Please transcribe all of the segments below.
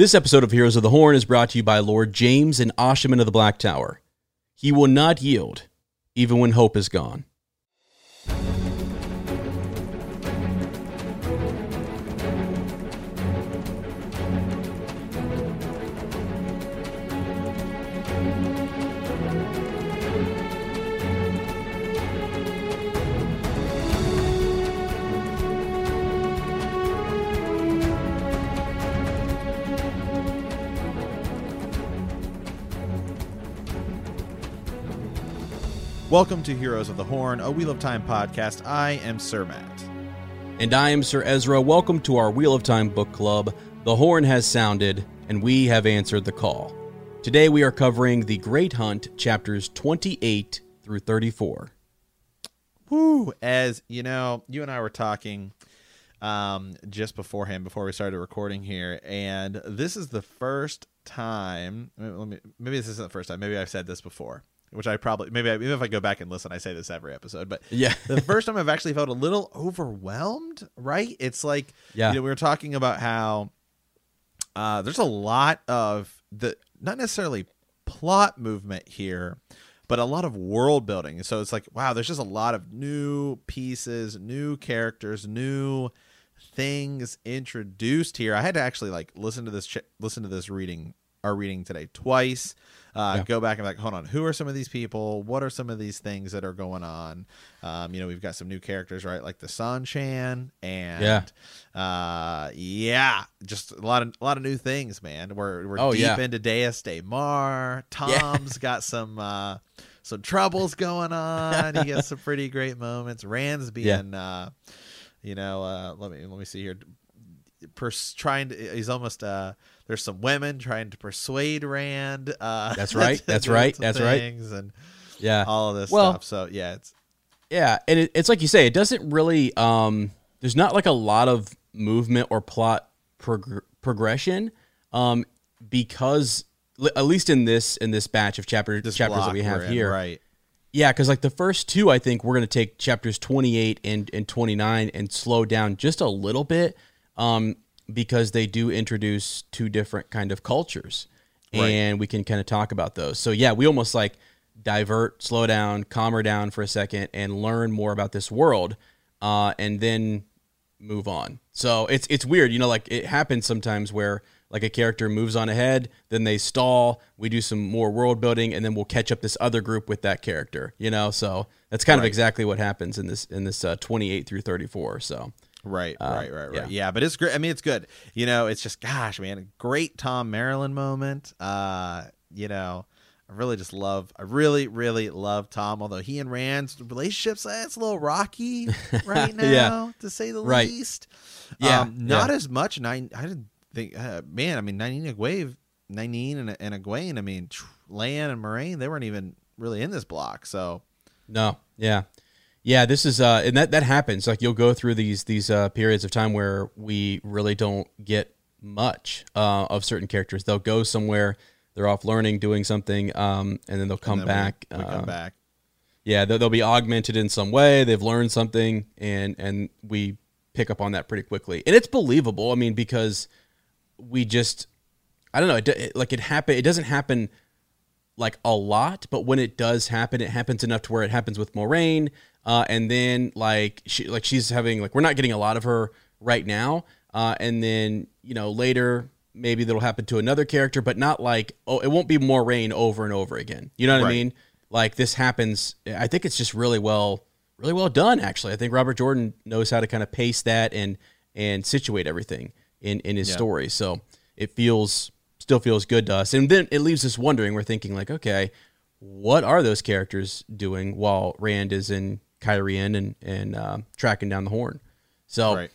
This episode of Heroes of the Horn is brought to you by Lord James and Asha'man of the Black Tower. He will not yield, even when hope is gone. Welcome to Heroes of the Horn, a Wheel of Time podcast. I am Sir Matt. And I am Sir Ezra. Welcome to our Wheel of Time book club. The horn has sounded, and we have answered the call. Today we are covering The Great Hunt, chapters 28 through 34. Woo! As you know, you and I were talking um, just beforehand, before we started recording here, and this is the first time. Let me, maybe this isn't the first time. Maybe I've said this before which I probably maybe I, even if I go back and listen, I say this every episode. But Yeah. the first time I've actually felt a little overwhelmed. Right? It's like Yeah. you know, we were talking about how uh, there's a lot of the not necessarily plot movement here, but a lot of world building. So it's like wow, there's just a lot of new pieces, new characters, new things introduced here. I had to actually like listen to this ch- listen to this reading our reading today twice. Uh, Yeah. Go back and be like, hold on, who are some of these people? What are some of these things that are going on? Um, you know, we've got some new characters, right? Like the Seanchan, and Yeah. uh, yeah, just a lot of a lot of new things, man. We're we're Oh, deep yeah. into Deus De Mar. Thom's got some uh, some troubles going on. he gets some pretty great moments. Rand's being, uh, you know, uh, let me let me see here. Pers- trying to, he's almost uh there's some women trying to persuade Rand. Uh, That's right, that's right, that's right. And Yeah. all of this Well- stuff. So yeah, it's Yeah, and it, it's like you say, it doesn't really. Um, there's not like a lot of movement or plot prog- progression, um, because at least in this in this batch of chapter this chapters that we have we're in, here, right? yeah, because like the first two, I think we're gonna take chapters 28 and and 29 and slow down just a little bit, um, because they do introduce two different kind of cultures, Right. and we can kind of talk about those. So yeah, we almost like divert, slow down, calm her down for a second, and learn more about this world, uh, and then move on. So it's it's weird, you know, like it happens sometimes where like a character moves on ahead, then they stall, we do some more world building, and then we'll catch up this other group with that character, you know. So that's kind of exactly what happens in this in this uh, twenty eight through thirty four. So Right, Uh, right, right, right. yeah. Yeah. but it's great. I mean, it's good. You know, it's just gosh, man, a great Thom Merrilin moment. Uh, you know, I really just love. I really, really love Thom. Although he and Rand's relationships, eh, it's a little rocky right now, Yeah. to say the Right. least. Yeah, um, not yeah. as much. Nine. I didn't think. Uh, man, I mean, Nynaeve Egwene, Nynaeve and and Egwene. I mean, Lan and Moiraine, they weren't even really in this block. So No, yeah, yeah. This is uh, and that that happens. Like you'll go through these these uh, periods of time where we really don't get much uh, of certain characters. They'll go somewhere, they're off learning, doing something, um, and then they'll come then we- back. We, uh, come back. Yeah, they'll, they'll be augmented in some way. They've learned something, and and we pick up on that pretty quickly. And it's believable. I mean, because we just, I don't know, it, it, like it happen. It doesn't happen like a lot, but when it does happen, it happens enough to where it happens with Moiraine, uh, and then like she like she's having like we're not getting a lot of her right now, uh, and then you know later maybe that'll happen to another character, but not like oh, it won't be Moiraine over and over again. You know what Right. I mean? Like this happens. I think it's just really well, really well done. Actually, I think Robert Jordan knows how to kind of pace that and and situate everything in in his Yeah. story. So it feels still feels good to us, and then it leaves us wondering. We're thinking like, okay, what are those characters doing while Rand is in Cairhien and and uh, tracking down the Horn? So. Right.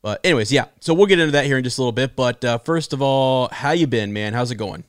But anyways, yeah. So we'll get into that here in just a little bit. But uh, first of all, how you been, man? How's it going?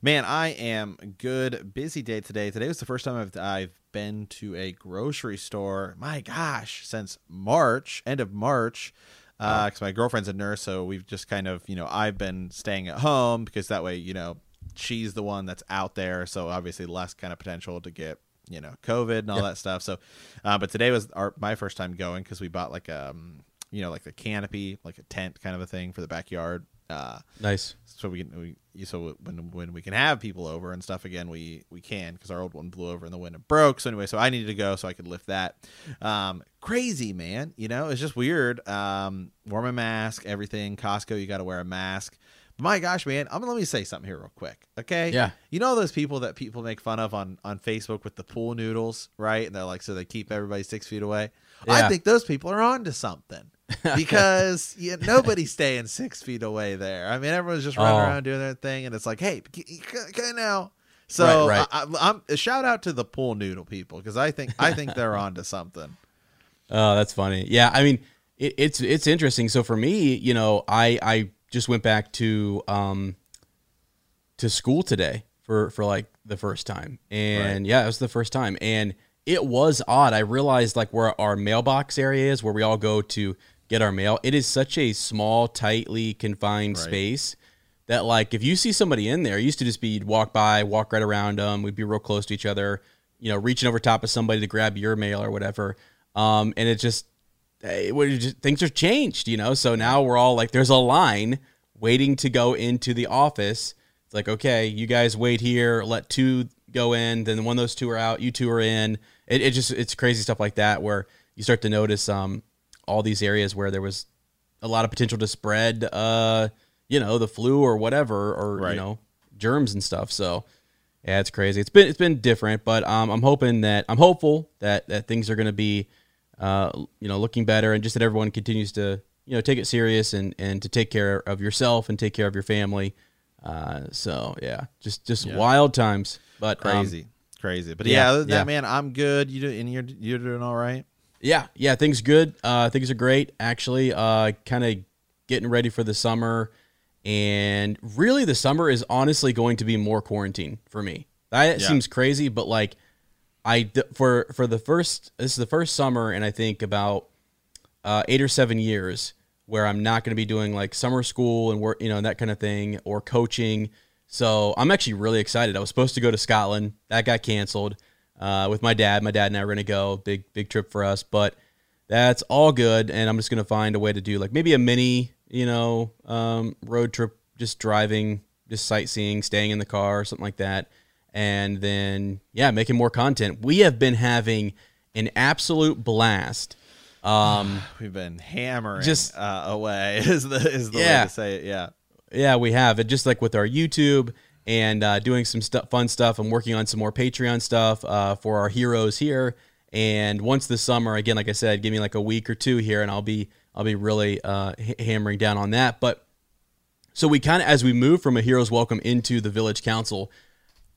Man, I am good. Busy day today. Today was the first time I've, I've been to a grocery store. My gosh, since March, end of March, because my girlfriend's a nurse, so we've just kind of, you know, I've been staying at home because that way, you know, she's the one that's out there, so obviously less kind of potential to get, you know, COVID and all that stuff. So, uh, but today was our my first time going because we bought like um, you know, like the canopy, like a tent kind of a thing for the backyard. Uh, Nice. so we can we so when when we can have people over and stuff again we we can because our old one blew over in the wind and broke. So anyway so i needed to go so i could lift that. Um crazy man. You know it's just weird. Um wear my mask everything. Costco you got to wear a mask my gosh man i'm gonna let me say something here real quick okay Yeah. you know those people that people make fun of on on facebook with the pool noodles right and they're like so they keep everybody six feet away i think those people are on to something because you, nobody's staying six feet away there. I mean, everyone's just running Oh. around doing their thing, and it's like, hey, okay, now. So Right, right. I, I, I'm a shout out to the pool noodle people because I think I think they're on to something. Oh, that's funny. Yeah, I mean, it, it's it's interesting. So for me, you know, I I just went back to um to school today for for like the first time, and yeah, it was the first time, and it was odd. I realized like where our mailbox area is, where we all go to get our mail. It is such a small, tightly confined Right. space that like if you see somebody in there, it used to just be you'd walk by, walk right around them, we'd be real close to each other, you know, reaching over top of somebody to grab your mail or whatever. Um, and it just, it, would just things are changed, you know. So now we're all like, there's a line waiting to go into the office. It's like, okay, you guys wait here, let two go in, then when those two are out, you two are in. It, it just it's crazy stuff like that where you start to notice um all these areas where there was a lot of potential to spread uh you know the flu or whatever or Right. you know germs and stuff so yeah it's crazy it's been it's been different but um i'm hoping that i'm hopeful that that things are going to be uh you know looking better and just that everyone continues to you know take it serious and and to take care of yourself and take care of your family uh so yeah just just Yeah. wild times but um, Crazy, crazy. But yeah, yeah, than yeah. man, I'm good. You do, and you're you're doing all right. Yeah, yeah, things good. Uh, things are great actually. Uh, kind of getting ready for the summer, and really the summer is honestly going to be more quarantine for me. That seems crazy, but like I for for the first this is the first summer, and I think about uh, eight or seven years where I'm not going to be doing like summer school and work, you know, that kind of thing or coaching. So I'm actually really excited. I was supposed to go to Scotland, that got canceled uh, with my dad. My dad and I were going to go, big big trip for us, but that's all good. And I'm just going to find a way to do like maybe a mini, you know, um, road trip, just driving, just sightseeing, staying in the car, something like that. And then yeah, making more content. We have been having an absolute blast. Um, We've been hammering Just- uh, away. Is the is the Yeah. way to say it? Yeah. Yeah, we have it just like with our YouTube and uh, doing some stuff, fun stuff. I'm working on some more Patreon stuff uh, for our heroes here. And once this summer, again, like I said, give me like a week or two here, and I'll be I'll be really uh, hammering down on that. But so we kind of as we move from a hero's welcome into the village council,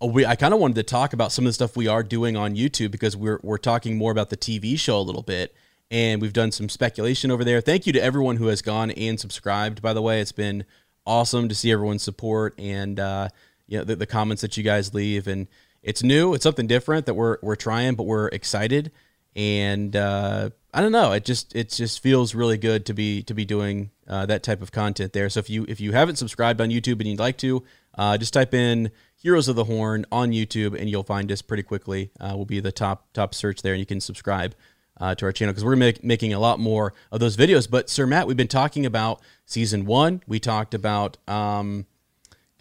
we I kind of wanted to talk about some of the stuff we are doing on YouTube because we're we're talking more about the TV show a little bit, and we've done some speculation over there. Thank you to everyone who has gone and subscribed. By the way, it's been awesome to see everyone's support and uh, you know the, the comments that you guys leave, and it's new, it's something different that we're we're trying, but we're excited, and uh, I don't know, it just it just feels really good to be to be doing uh, that type of content there. So if you if you haven't subscribed on YouTube and you'd like to, uh, just type in Heroes of the Horn on YouTube and you'll find us pretty quickly. Uh, we'll be the top top search there, and you can subscribe uh, to our channel because we're make, making a lot more of those videos. But Sir Matt, we've been talking about season one. We talked about, um,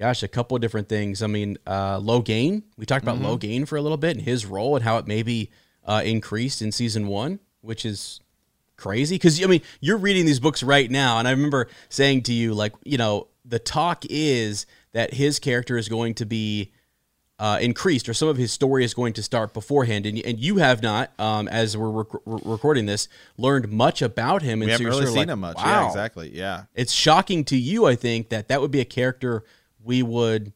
gosh, a couple of different things. I mean, uh, Logain. We talked about Logain for a little bit and his role and how it maybe uh, increased in season one, which is crazy? Because I mean, you're reading these books right now, and I remember saying to you, like, you know, the talk is that his character is going to be uh, increased, or some of his story is going to start beforehand, and and you have not, um, as we're rec- recording this, learned much about him. And we so haven't you're really sort of seen like, him much. Wow. Yeah, exactly. Yeah. It's shocking to you, I think, that that would be a character we would.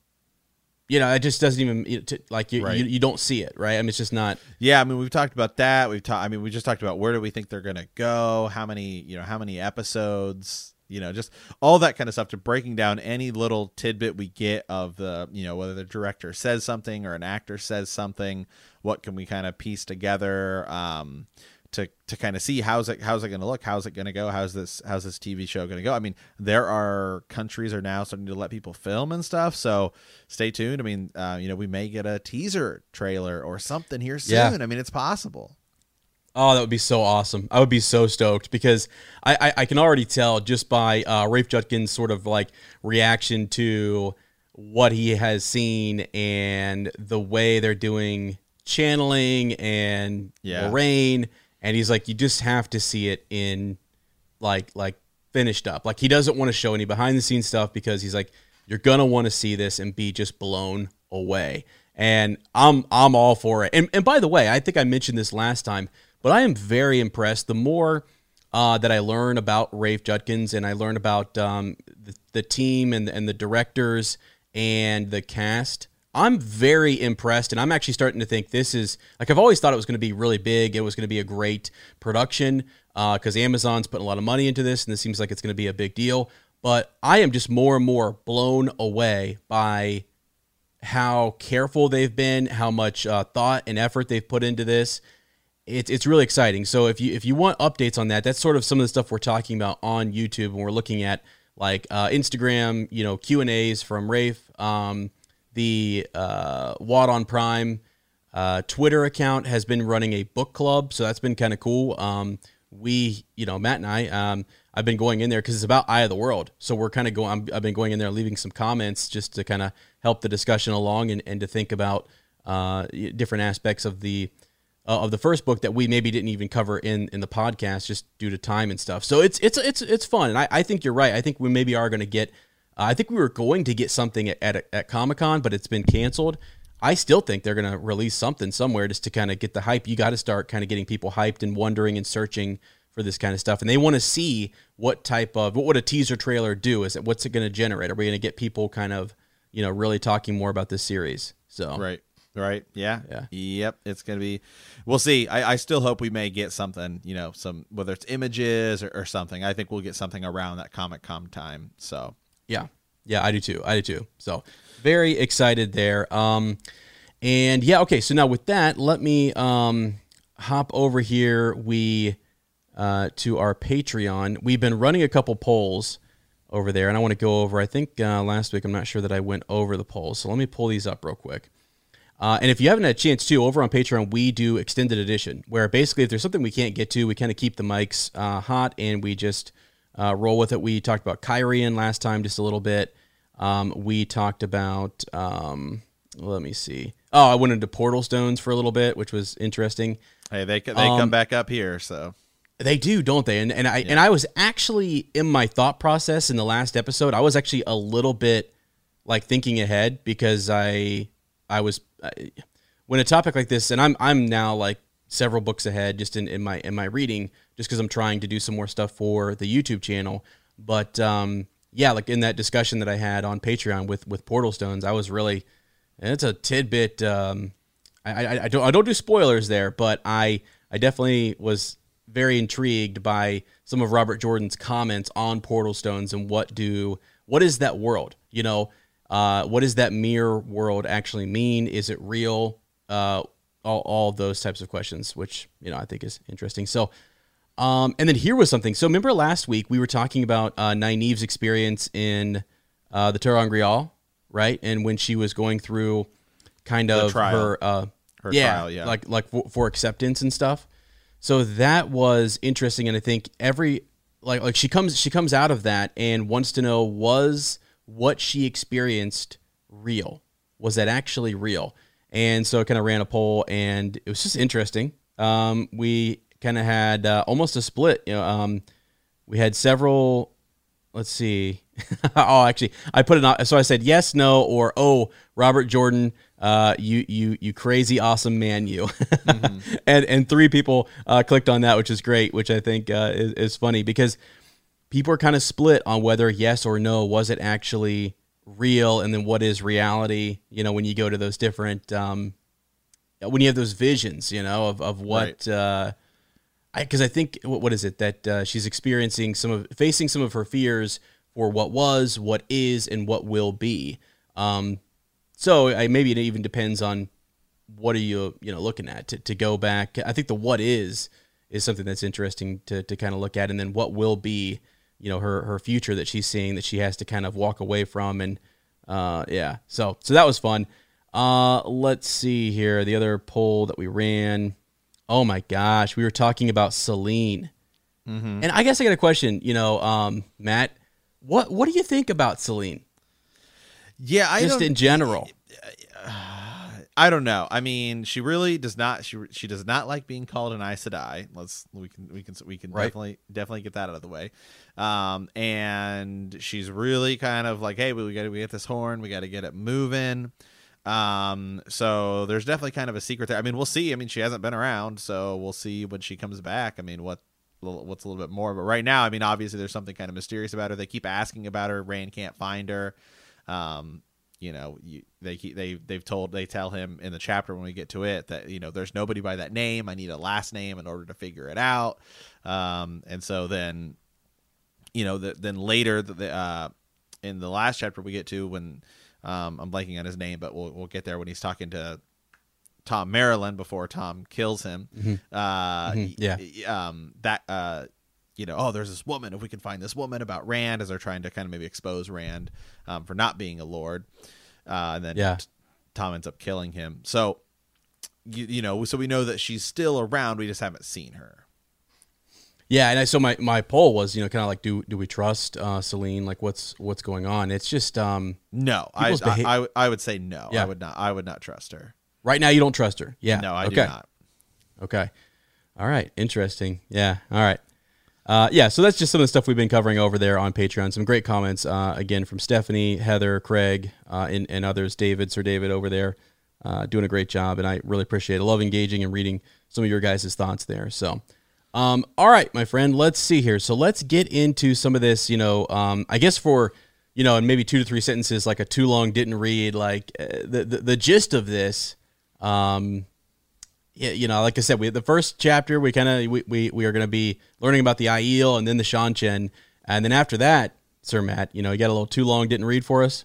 You know, it just doesn't even like you, Right. you. You don't see it, right? I mean, it's just not. Yeah, I mean we've talked about that. We've talked. I mean we just talked about where do we think they're gonna go? How many? You know, how many episodes? You know, just all that kind of stuff to breaking down any little tidbit we get of the you know whether the director says something or an actor says something. What can we kind of piece together? Um, to, to kind of see how's it how's it going to look how's it going to go how's this how's this TV show going to go I mean there are countries are now starting to let people film and stuff so stay tuned I mean uh, you know we may get a teaser trailer or something here soon Yeah. I mean it's possible Oh, that would be so awesome. I would be so stoked because I, I, I can already tell just by uh, Rafe Judkins' sort of like reaction to what he has seen and the way they're doing channeling and Yeah. Lorraine. And he's like, you just have to see it in like like finished up. Like he doesn't want to show any behind the scenes stuff because he's like, you're gonna want to see this and be just blown away. And I'm I'm all for it. And and by the way, I think I mentioned this last time, but I am very impressed. The more uh, that I learn about Rafe Judkins and I learn about um, the, the team and and the directors and the cast, I'm very impressed, and I'm actually starting to think this is like I've always thought it was going to be really big. It was going to be a great production because Amazon's putting a lot of money into this, and this seems like it's going to be a big deal. But I am just more and more blown away by how careful they've been, how much uh, thought and effort they've put into this. It's it's really exciting. So if you if you want updates on that, that's sort of some of the stuff we're talking about on YouTube, and we're looking at like uh, Instagram, you know, Q and A's from Rafe, um, the uh, WoT on Prime uh, Twitter account has been running a book club, so that's been kind of cool. Um, we, you know, Matt and I, um, I've been going in there because it's about Eye of the World, so we're kind of going. I'm, I've been going in there, leaving some comments just to kind of help the discussion along and, and to think about uh, different aspects of the uh, of the first book that we maybe didn't even cover in in the podcast just due to time and stuff. So it's it's it's it's fun, and I, I think you're right. I think we maybe are going to get. Uh, I think we were going to get something at at, at Comic Con, but it's been canceled. I still think they're going to release something somewhere just to kind of get the hype. You got to start kind of getting people hyped and wondering and searching for this kind of stuff, and they want to see what type of what would a teaser trailer do? Is it what's it going to generate? Are we going to get people kind of you know really talking more about this series? So Right. Right. Yeah. Yeah. Yep. It's gonna be. We'll see. I, I still hope we may get something. You know, some whether it's images or, or something. I think we'll get something around that Comic Con time. So Yeah. Yeah, I do too. I do too. So very excited there. Um and yeah, okay, so now with that, let me um hop over here. We uh to our Patreon. We've been running a couple polls over there, and I want to go over I think uh last week I'm not sure that I went over the polls. So let me pull these up real quick. Uh, and if you haven't had a chance to, over on Patreon, we do extended edition, where basically if there's something we can't get to, we kind of keep the mics uh, hot and we just uh, roll with it. We talked about Cairhien last time just a little bit. Um, we talked about, um, let me see. Oh, I went into Portal Stones for a little bit, which was interesting. hey, they they Um, come back up here. So They do, don't they? And and I and I was actually in my thought process in the last episode. I was actually a little bit like thinking ahead because I I was I, when a topic like this, and I'm I'm now like several books ahead just in, in my in my reading, just because I'm trying to do some more stuff for the YouTube channel. But um, yeah, like in that discussion that I had on Patreon with with Portal Stones, I was really it's a tidbit. Um, I, I, I don't I don't do spoilers there, but I I definitely was very intrigued by some of Robert Jordan's comments on Portal Stones and what do what is that world? You know, uh, what does that mirror world actually mean? Is it real? Uh, all all those types of questions, which you know I think is interesting. So. Um, and then here was something. So remember last week we were talking about uh, Nynaeve's experience in uh, the ter'angreal, right? And when she was going through kind of her, uh, Her yeah, trial, yeah. like like for, for acceptance and stuff. So that was interesting, and I think every like like she comes she comes out of that and wants to know was what she experienced real? Was that actually real? And so kind of ran a poll, and it was just interesting. Um, we kind of had uh, almost a split. You know, um, we had several. Let's see. oh, actually, I put it on. So I said yes, no, or oh, Robert Jordan, uh, you you you crazy awesome man, you. mm-hmm. and and three people uh, clicked on that, which is great. Which I think uh, is, is funny because people are kind of split on whether yes or no was it actually real, and then what is reality. You know, when you go to those different um, when you have those visions, you know, of of what. Right. Uh, because I, I, think what, what is it that uh, she's experiencing some of facing some of her fears for what was, what is, and what will be. Um, so I, maybe it even depends on what are you you know looking at to, to go back. I think the what is is something that's interesting to to kind of look at, and then what will be, you know, her her future that she's seeing that she has to kind of walk away from, and uh, yeah. So so that was fun. Uh, let's see here. The other poll that we ran. Oh my gosh, we were talking about Selene. Mm-hmm. And I guess I got a question, you know, um, Matt. What what do you think about Selene? Yeah, I just in general. I don't know. I mean, she really does not. She she does not like being called an Aes Sedai. Let's we can we can we can right. definitely definitely get that out of the way. Um, and she's really kind of like, hey, we got to get this horn. We got to get it moving. Um, so there's definitely kind of a secret there. I mean, we'll see. I mean, she hasn't been around, so we'll see when she comes back. I mean, what what's a little bit more. But right now, I mean, obviously there's something kind of mysterious about her. They keep asking about her. Rand can't find her. Um, you know, you, they they they've told they tell him in the chapter when we get to it that you know there's nobody by that name. I need a last name in order to figure it out. Um, and so then, you know, the, then later the, uh, in the last chapter we get to when um, I'm blanking on his name, but we'll we'll get there when he's talking to Thom Merrilin before Thom kills him. Mm-hmm. Uh, mm-hmm. Yeah. Um, that uh, you know, oh, there's this woman. If we can find this woman about Rand, as they're trying to kind of maybe expose Rand um, for not being a lord, uh, and then yeah. T- Thom ends up killing him. So, you, you know, so we know that she's still around. We just haven't seen her. Yeah, and I, so my, my poll was, you know, kind of like, do do we trust uh, Selene? Like, what's what's going on? It's just um, no. I, beha- I, I I would say no. Yeah. I would not. I would not trust her. Right now, you don't trust her. Yeah. No, I okay. do not. Okay. All right. Interesting. Yeah. All right. Uh, yeah, so that's just some of the stuff we've been covering over there on Patreon. Some great comments, uh, again, from Stephanie, Heather, Craig, uh, and, and, others, David, Sir David over there, uh, doing a great job. And I really appreciate it. I love engaging and reading some of your guys' thoughts there. So, um, all right, my friend, let's see here. So let's get into some of this, you know, um, I guess for, you know, in maybe two to three sentences, like a too long didn't read, like uh, the, the, the gist of this um, you know, like I said, we the first chapter we kind of we, we we are going to be learning about the Aiel and then the Seanchan, and then after that, Sir Matt, you know, you got a little too long, didn't read for us.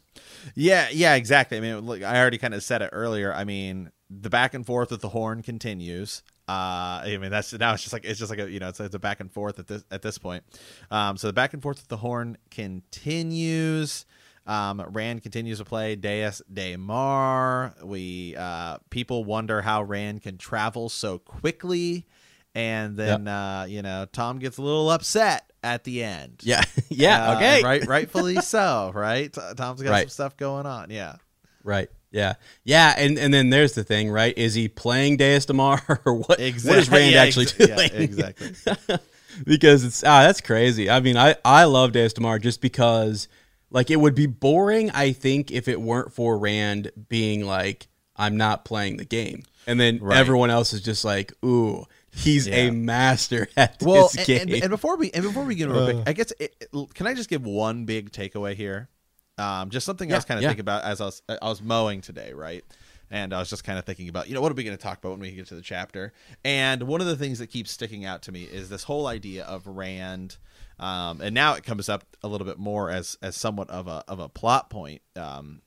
Yeah, yeah, exactly. I mean, look, I already kind of said it earlier. I mean, the back and forth with the horn continues. Uh, I mean, that's now it's just like it's just like a you know it's, it's a back and forth at this at this point. Um, so the back and forth with the horn continues. Um, Rand continues to play Daes Dae'mar. We uh, people wonder how Rand can travel so quickly, and then yep. uh, you know Thom gets a little upset at the end. Yeah, yeah, uh, okay, right, rightfully so. Right, Thom's got right. some stuff going on. Yeah, right. Yeah, yeah, and and then there's the thing, right? Is he playing Daes Dae'mar or what? Exactly. What is Rand yeah, actually doing? Yeah, exactly. because it's ah, that's crazy. I mean, I I love Daes Dae'mar just because like it would be boring, I think, if it weren't for Rand being like, I'm not playing the game. And then right. everyone else is just like, ooh, he's yeah. a master at well, this game. And, and, before we and before we get into uh, I guess it, it, can I just give one big takeaway here? Um, just something yeah, I was kind of yeah. thinking about as I was I was mowing today, right? And I was just kind of thinking about, you know, what are we going to talk about when we get to the chapter? And one of the things that keeps sticking out to me is this whole idea of Rand um, and now it comes up a little bit more as as somewhat of a of a plot point um,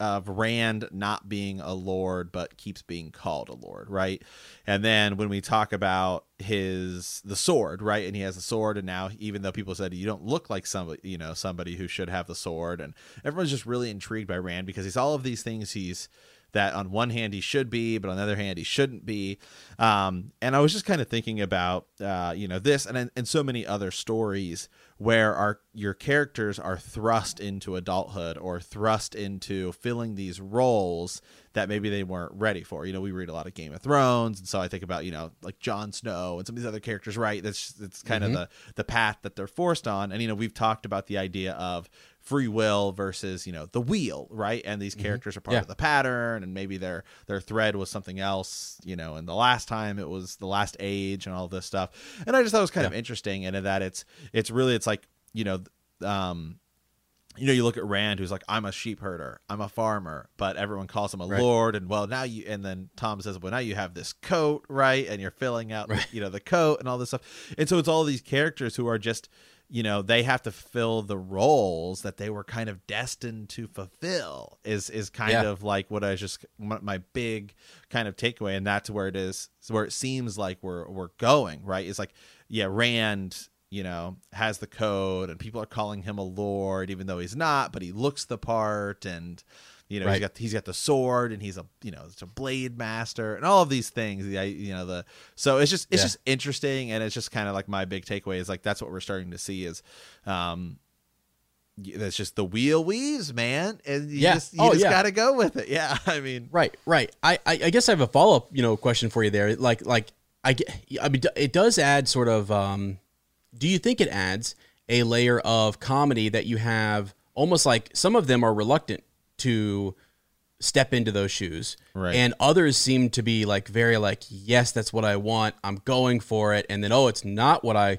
of Rand not being a lord but keeps being called a lord, right? And then when we talk about his the sword, right? And he has a sword and now even though people said you don't look like somebody, you know, somebody who should have the sword and everyone's just really intrigued by Rand because he's all of these things he's that on one hand he should be, but on the other hand he shouldn't be. Um, and I was just kind of thinking about uh, you know this and and so many other stories where our your characters are thrust into adulthood or thrust into filling these roles that maybe they weren't ready for. You know, we read a lot of Game of Thrones, and so I think about you know like Jon Snow and some of these other characters. Right, that's that's kind mm-hmm. of the the path that they're forced on. And you know, we've talked about the idea of free will versus you know the wheel right and these mm-hmm. characters mm-hmm. are part yeah. of the pattern and maybe their their thread was something else you know and the last time it was the last age and all this stuff and i just thought it was kind yeah. of interesting and in that it's it's really it's like you know um you know, you look at Rand, who's like, "I'm a sheep herder, I'm a farmer," but everyone calls him a right. lord. And well, now you, and then Thom says, "Well, now you have this coat, right?" And you're filling out, right. the, you know, the coat and all this stuff. And so it's all these characters who are just, you know they have to fill the roles that they were kind of destined to fulfill is is kind yeah. of like what i just my big kind of takeaway. And that's where it is where it seems like we're we're going right? It's like yeah rand you know has the code and people are calling him a lord even though he's not but he looks the part. And you know, right. he's got he's got the sword and he's a you know it's a blade master and all of these things. The you know the so it's just it's yeah. just interesting and it's just kind of like my big takeaway is like that's what we're starting to see is um that's just the wheel weaves, man, and you yeah. just you oh, just yeah. got to go with it. Yeah, I mean, right, right. I, I, I guess I have a follow up, you know, question for you there. Like, like I, I mean, it does add sort of. um Do you think it adds a layer of comedy that you have almost like some of them are reluctant to step into those shoes. Right. And others seem to be like very like, yes, that's what I want. I'm going for it. And then, oh, it's not what I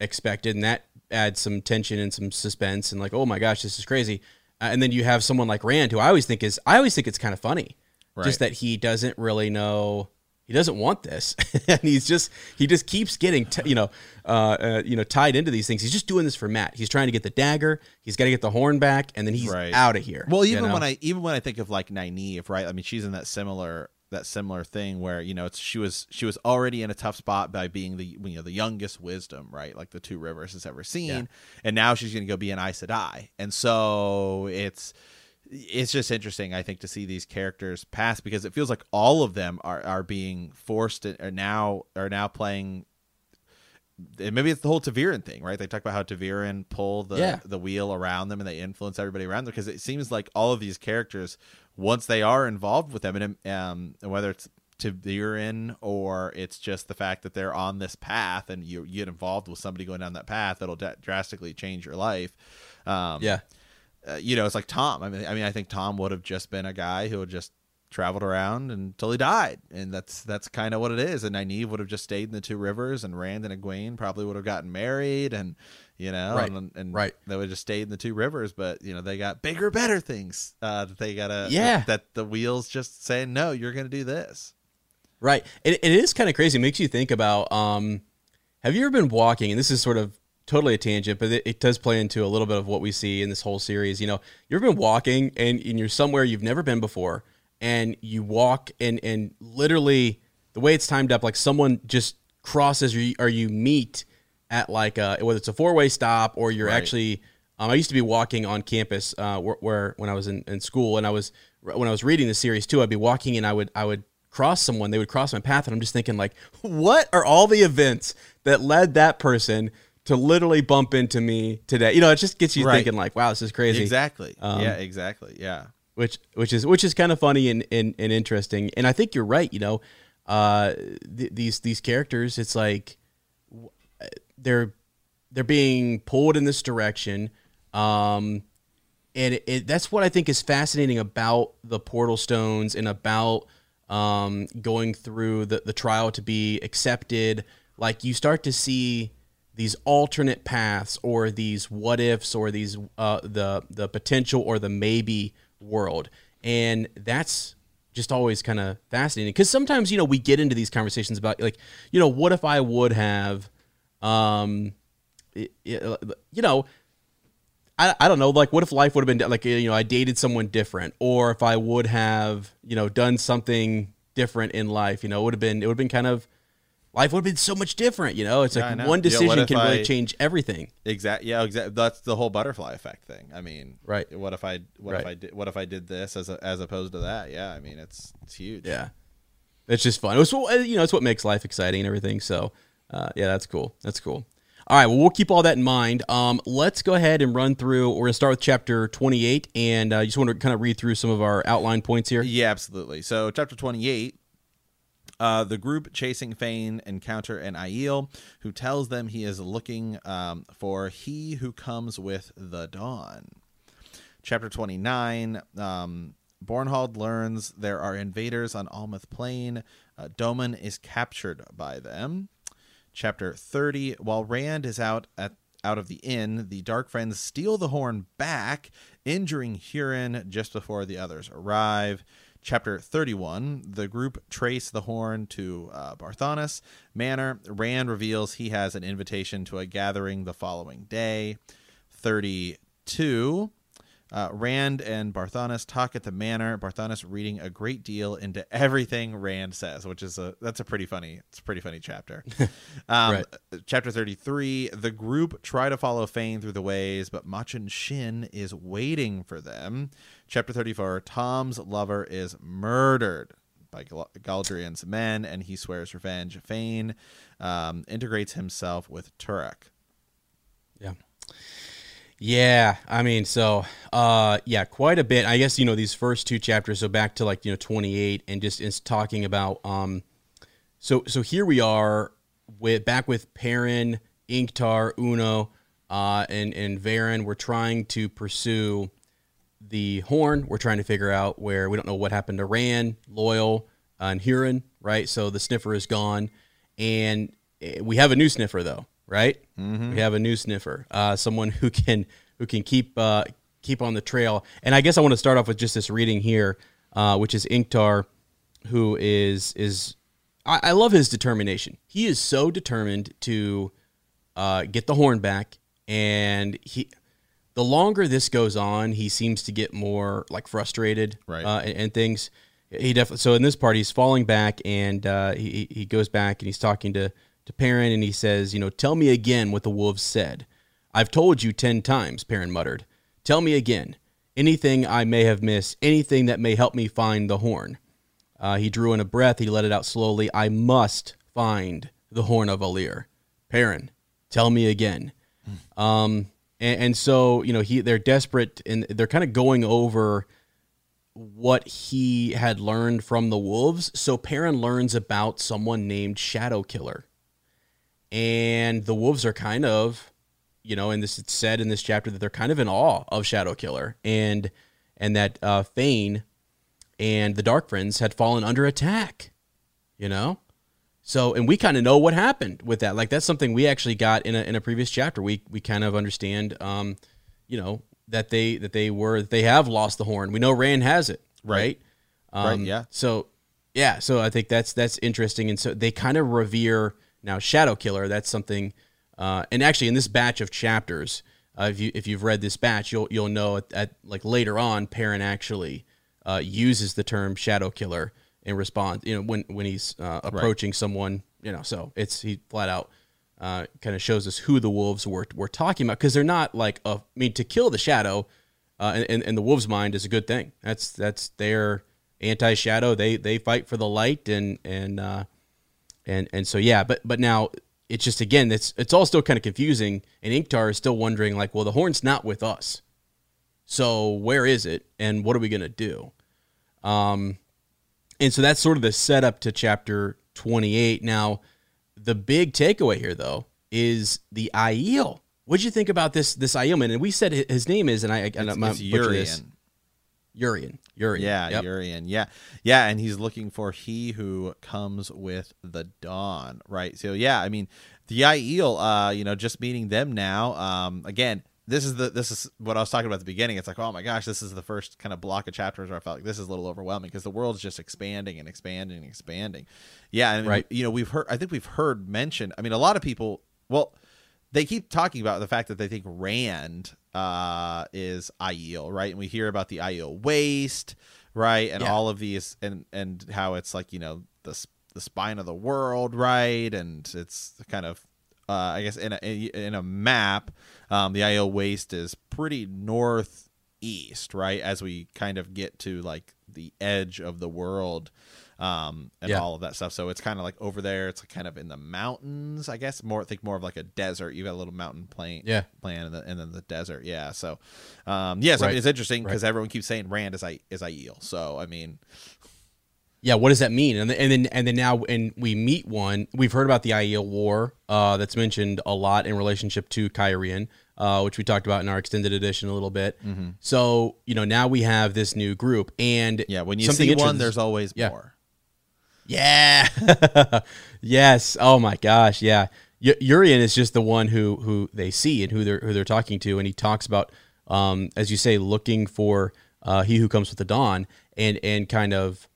expected. And that adds some tension and some suspense and like, oh my gosh, this is crazy. Uh, and then you have someone like Rand, who I always think is, I always think it's kind of funny. Right. Just that he doesn't really know he doesn't want this. And he's just he just keeps getting t- you know uh, uh, you know tied into these things. He's just doing this for Mat. He's trying to get the dagger. He's got to get the horn back and then he's right. out of here well even you know? when i even when i think of like Nynaeve, right? I mean she's in that similar that similar thing where you know it's she was she was already in a tough spot by being the you know the youngest wisdom right? Like the two rivers has ever seen. Yeah. and now she's going to go be an Aes Sedai. And so it's it's just interesting, I think, to see these characters pass because it feels like all of them are, are being forced to, are now are now playing. And maybe it's the whole ta'veren thing, right? They talk about how ta'veren pull the yeah. the wheel around them and they influence everybody around them because it seems like all of these characters, once they are involved with them, and um, whether it's ta'veren or it's just the fact that they're on this path and you, you get involved with somebody going down that path, that'll d- drastically change your life. Um, yeah uh, you know, it's like Thom. I mean, I mean, I think Thom would have just been a guy who had just traveled around until he died, and that's that's kind of what it is. And Nynaeve would have just stayed in the Two Rivers, and Rand and Egwene probably would have gotten married, and you know, right. and, and right. they would have just stayed in the Two Rivers. But you know, they got bigger, better things uh, that they gotta. Yeah. That, that the wheels just saying no, you're gonna do this. Right. It, it is kind of crazy. It makes you think about. um Have you ever been walking? And this is sort of totally a tangent, but it, it, does play into a little bit of what we see in this whole series. You know, you've been walking and, and you're somewhere you've never been before, and you walk and and literally the way it's timed up, like someone just crosses or you, or you meet at like a, whether it's a four way stop or you're right. actually. Um, I used to be walking on campus uh, where, where, when I was in, in school, and I was when I was reading the series too. I'd be walking and I would I would cross someone, they would cross my path, and I'm just thinking like, what are all the events that led that person to literally bump into me today. You know, it just gets you right. thinking like, wow, this is crazy. Exactly. Um, yeah, exactly. Yeah. Which which is which is kind of funny and, and, and interesting. And I think you're right, you know. Uh, th- these these characters, it's like they're they're being pulled in this direction. Um, and it, it, that's what I think is fascinating about the portal stones and about um, going through the, the trial to be accepted. Like you start to see these alternate paths or these what ifs or these uh, the the potential or the maybe world. And that's just always kind of fascinating. Because sometimes you know we get into these conversations about like you know what if i would have um you know I, I don't know like what if life would have been like you know i dated someone different or if i would have you know done something different in life you know it would have been it would have been kind of life would have been so much different. You know, it's Yeah, like know. one decision if can really change everything. Exactly. Yeah. Exactly. That's the whole butterfly effect thing. I mean, Right. What if I what if Right. I did what if I did this as a, as opposed to that? Yeah. I mean, it's it's huge. Yeah, it's just fun. It's what you know. It's what makes life exciting and everything. So, uh, yeah, that's cool. That's cool. All right, well, we'll keep all that in mind. Um, let's go ahead and run through. We're gonna start with chapter twenty-eight, and uh, just want to kind of read through some of our outline points here. Yeah, absolutely. So, chapter 28, uh, the group chasing Fain encounter an Aiel who tells them he is looking um, for he who comes with the dawn. Chapter 29, um, Bornhald learns there are invaders on Almoth Plain. Uh, Doman is captured by them. Chapter 30, while Rand is out at out of the inn, the Dark Friends steal the horn back, injuring Hurin just before the others arrive. Chapter 31, the group trace the horn to uh, Barthanes Manor. Rand reveals he has an invitation to a gathering the following day. 32, uh, Rand and Barthanes talk at the manor. Barthanes reading a great deal into everything Rand says, which is a that's a pretty funny it's a pretty funny chapter. um, Right. Chapter thirty three. The group try to follow Fain through the ways, but Machin Shin is waiting for them. Chapter thirty four. Thom's lover is murdered by Gal- Galldrian's men, and he swears revenge. Fain um, integrates himself with Turak. Yeah. Yeah, I mean, so uh yeah, quite a bit. I guess you know these first two chapters so back to like, you know, 28 and just it's talking about um so so here we are with back with Perrin, Ingtar, Uno, uh and and Verin. We're trying to pursue the horn. We're trying to figure out where we don't know what happened to Rand, Loial, uh, and Hurin, right? So the sniffer is gone, and eh, we have a new sniffer though, right? Mm-hmm. We have a new sniffer, uh, someone who can who can keep uh, keep on the trail. And I guess I want to start off with just this reading here, uh, which is Ingtar, who is is I, I love his determination. He is so determined to uh, get the horn back, and he the longer this goes on, he seems to get more like frustrated, Right. Uh, and, and things. He definitely. So in this part, he's falling back, and uh, he he goes back and he's talking to to Perrin, and he says, you know, tell me again what the wolves said. I've told you ten times, Perrin muttered. Tell me again. Anything I may have missed, anything that may help me find the horn. Uh, he drew in a breath. He let it out slowly. I must find the horn of Valere. Perrin, tell me again. Um, and, and so you know he they're desperate and they're kind of going over what he had learned from the wolves. So Perrin learns about someone named Shadow Killer, and the wolves are kind of, you know, and this it's said in this chapter that they're kind of in awe of Shadow Killer, and and that uh, Fain and the Dark Friends had fallen under attack. You know, so, and we kind of know what happened with that. Like that's something we actually got in a in a previous chapter. We we kind of understand, um, you know, that they that they were that they have lost the horn. We know Rand has it, right? Right, Um, yeah. So, yeah. So I think that's that's interesting, and so they kind of revere now Shadow Killer. That's something, uh, and actually in this batch of chapters, uh, if you if you've read this batch, you'll you'll know at, at like later on, Perrin actually uh, uses the term Shadow Killer in response. You know, when when he's uh, approaching someone, you know, so it's he flat out uh, kind of shows us who the wolves were were talking about because they're not like a. I mean, to kill the shadow, uh, in, in the wolves' mind is a good thing. That's that's their anti-shadow. They they fight for the light and and uh, and and so yeah. But but now it's just again it's it's all still kind of confusing. And Ingtar is still wondering like, well, the horn's not with us, so where is it, and what are we gonna do? Um, and so that's sort of the setup to chapter 28. Now, the big takeaway here, though, is the Aiel. What'd you think about this this Aiel man? And we said his name is, and I, I, It's, I'm it's gonna butcher this. Urien. Urien. Urien. Yeah, Yep. Urien. Yeah, yeah, and he's looking for he who comes with the dawn, right? So yeah, I mean, the Aiel, uh, you know, just meeting them now. Um, again, this is the this is what I was talking about at the beginning. It's like, oh my gosh, this is the first kind of block of chapters where I felt like this is a little overwhelming because the world's just expanding and expanding and expanding. Yeah, and Right. you know, we've heard. I think we've heard mentioned. I mean, a lot of people. Well, they keep talking about the fact that they think Rand uh, is Aiel, right? And we hear about the Aiel waste, right? And Yeah. all of these, and and how it's like you know the the spine of the world, right? And it's kind of uh, I guess in a in a map, um, the Aiel Waste is pretty northeast, right? As we kind of get to like the edge of the world, um, and Yeah. all of that stuff. So it's kind of like over there. It's kind of in the mountains, I guess. More think more of like a desert. You got a little mountain plain, Yeah. plan, and, the, and then the desert. Yeah. So, um, yeah. So I mean, it's interesting Right. because everyone keeps saying Rand is I is Aiel. So I mean, Yeah, what does that mean? And then, and then and then now and we meet one. We've heard about the Aiel War uh, that's mentioned a lot in relationship to Cairhien, uh, which we talked about in our extended edition a little bit. So you know now we have this new group, and Mm-hmm. yeah. When you see one, there's always Yeah. more. Yeah. yes. Oh my gosh. Yeah. Y- Urien is just the one who who they see and who they're who they're talking to, and he talks about, um, as you say, looking for uh, he who comes with the dawn, and and kind of.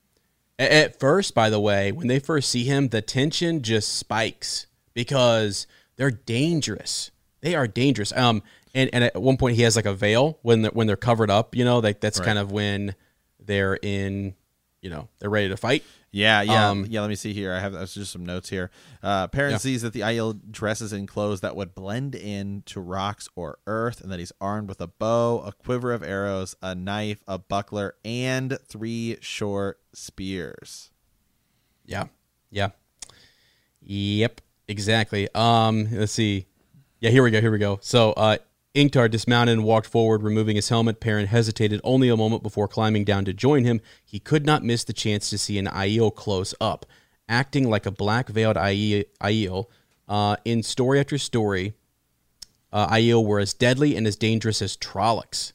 At first, by the way, when they first see him, the tension just spikes because they're dangerous. They are dangerous. Um, and, and at one point he has like a veil when they're, when they're covered up. You know, like that's Right. kind of when they're in, you know, they're ready to fight. Yeah, yeah, Um, yeah. Let me see here. I have that's just some notes here. Uh, Perrin Yeah. sees that the Aiel dresses in clothes that would blend in to rocks or earth, and that he's armed with a bow, a quiver of arrows, a knife, a buckler, and three short spears. Yeah. Yeah. Yep. Exactly. Um, let's see. Yeah, here we go. Here we go. So, uh, Ingtar dismounted and walked forward, removing his helmet. Perrin hesitated only a moment before climbing down to join him. He could not miss the chance to see an Aiel close up, acting like a black veiled Aiel. Uh, in story after story, uh, Aiel were as deadly and as dangerous as Trollocs.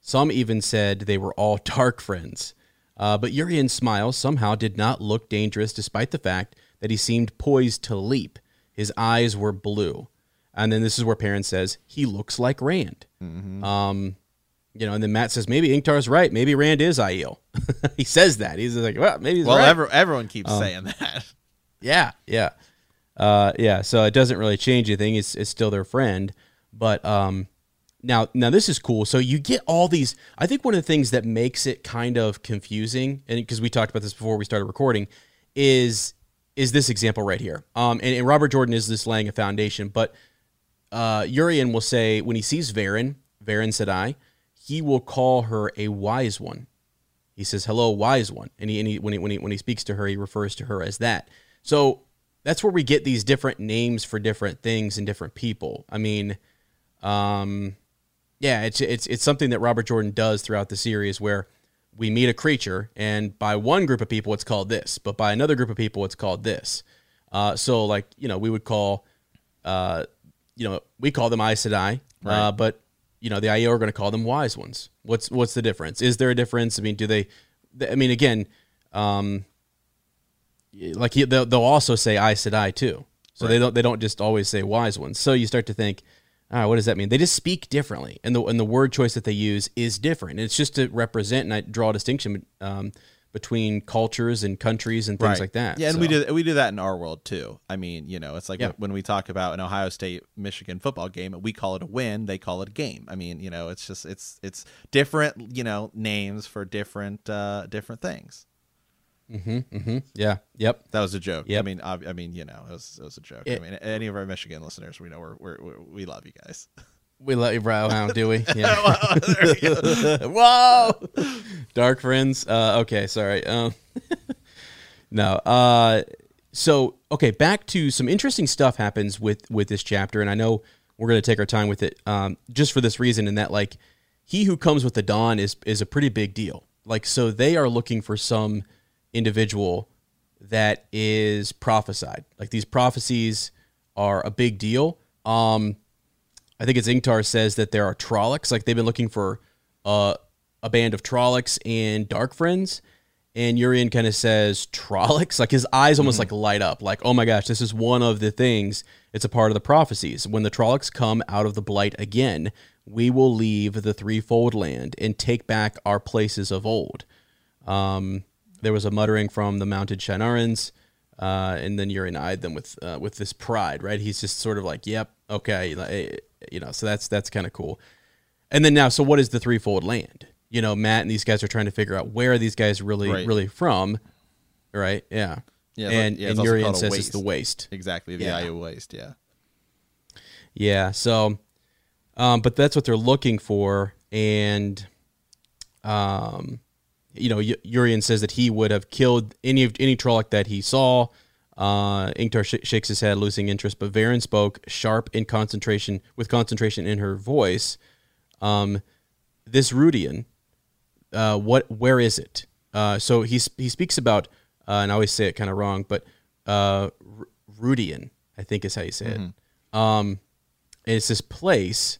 Some even said they were all dark friends. Uh, but Urien's smile somehow did not look dangerous despite the fact that he seemed poised to leap. His eyes were blue. And then this is where Perrin says, he looks like Rand. Um, you know, and then Mat says, maybe Ingtar's right. Maybe Rand is Aiel. he says that. He's like, well, maybe he's well, right. every, everyone keeps Um, saying that. Yeah, yeah, uh, yeah. So it doesn't really change anything. It's it's still their friend. But um, now now this is cool. So you get all these. I think one of the things that makes it kind of confusing, and because we talked about this before we started recording, is is this example right here. Um, and, and Robert Jordan is this laying a foundation, but uh, Urien will say when he sees Verin, Verin said I, he will call her a wise one. He says, "Hello, wise one," and he, and he when he when he when he speaks to her, he refers to her as that. So that's where we get these different names for different things and different people. I mean, um, yeah, it's it's it's something that Robert Jordan does throughout the series where we meet a creature, and by one group of people, it's called this, but by another group of people, it's called this. Uh, so like you know, we would call, uh, you know, we call them Aes Sedai, uh, but you know, the Aiel are going to call them wise ones. What's what's the difference? Is there a difference? I mean, do they? I mean, again, um, like he, they'll, they'll also say Aes Sedai too. So they don't they don't just always say wise ones. So you start to think, all right, what does that mean? They just speak differently, and the and the word choice that they use is different. And it's just to represent and I draw a distinction um, between cultures and countries and things like that. Yeah, and we do we do that in our world too. I mean, you know, it's like Yeah. when we talk about an Ohio State Michigan football game, we call it a win, they call it a game. I mean, you know, it's just it's it's different, you know, names for different uh different things. Yeah. Yep. That was a joke. Yep. I mean, ob- I mean, you know, it was it was a joke. It- I mean, any of our Michigan listeners, we know we're, we're, we're we love you guys. We let you brow hound, do we? Yeah. there we go. Whoa, dark friends. Uh, okay, sorry. Um, no. Uh, so okay, back to some interesting stuff happens with with this chapter, and I know we're going to take our time with it, um, just for this reason, and that like he who comes with the dawn is is a pretty big deal. Like, so they are looking for some individual that is prophesied. Like these prophecies are a big deal. Um, I think it's Ingtar says that there are Trollocs. Like they've been looking for uh, a band of Trollocs and Dark Friends. And Urien kind of says Trollocs. Like his eyes almost like light up. Like, oh my gosh, this is one of the things. It's a part of the prophecies. When the Trollocs come out of the blight again, we will leave the threefold land and take back our places of old. Um, there was a muttering from the mounted Shienarans, uh, and then Urien eyed them with uh, with this pride, right? He's just sort of like, "Yep, okay," you know. So that's that's kind of cool. And then now, so what is the threefold land? You know, Mat and these guys are trying to figure out where are these guys really Right. really from, right? Yeah. Yeah, and yeah, and Urien says it's the waste. Exactly, the Yeah. of waste. Yeah. Yeah. So, um, but that's what they're looking for, and um, you know, Y- Urien says that he would have killed any of any Trolloc that he saw. Uh, Ingtar sh- shakes his head, losing interest, but Verin spoke sharp in concentration, with concentration in her voice. Um, this Rhuidean, uh, what, where is it? Uh, so he he speaks about, uh, and I always say it kind of wrong, but uh, R- Rhuidean, I think is how you say it. Um, and it's this place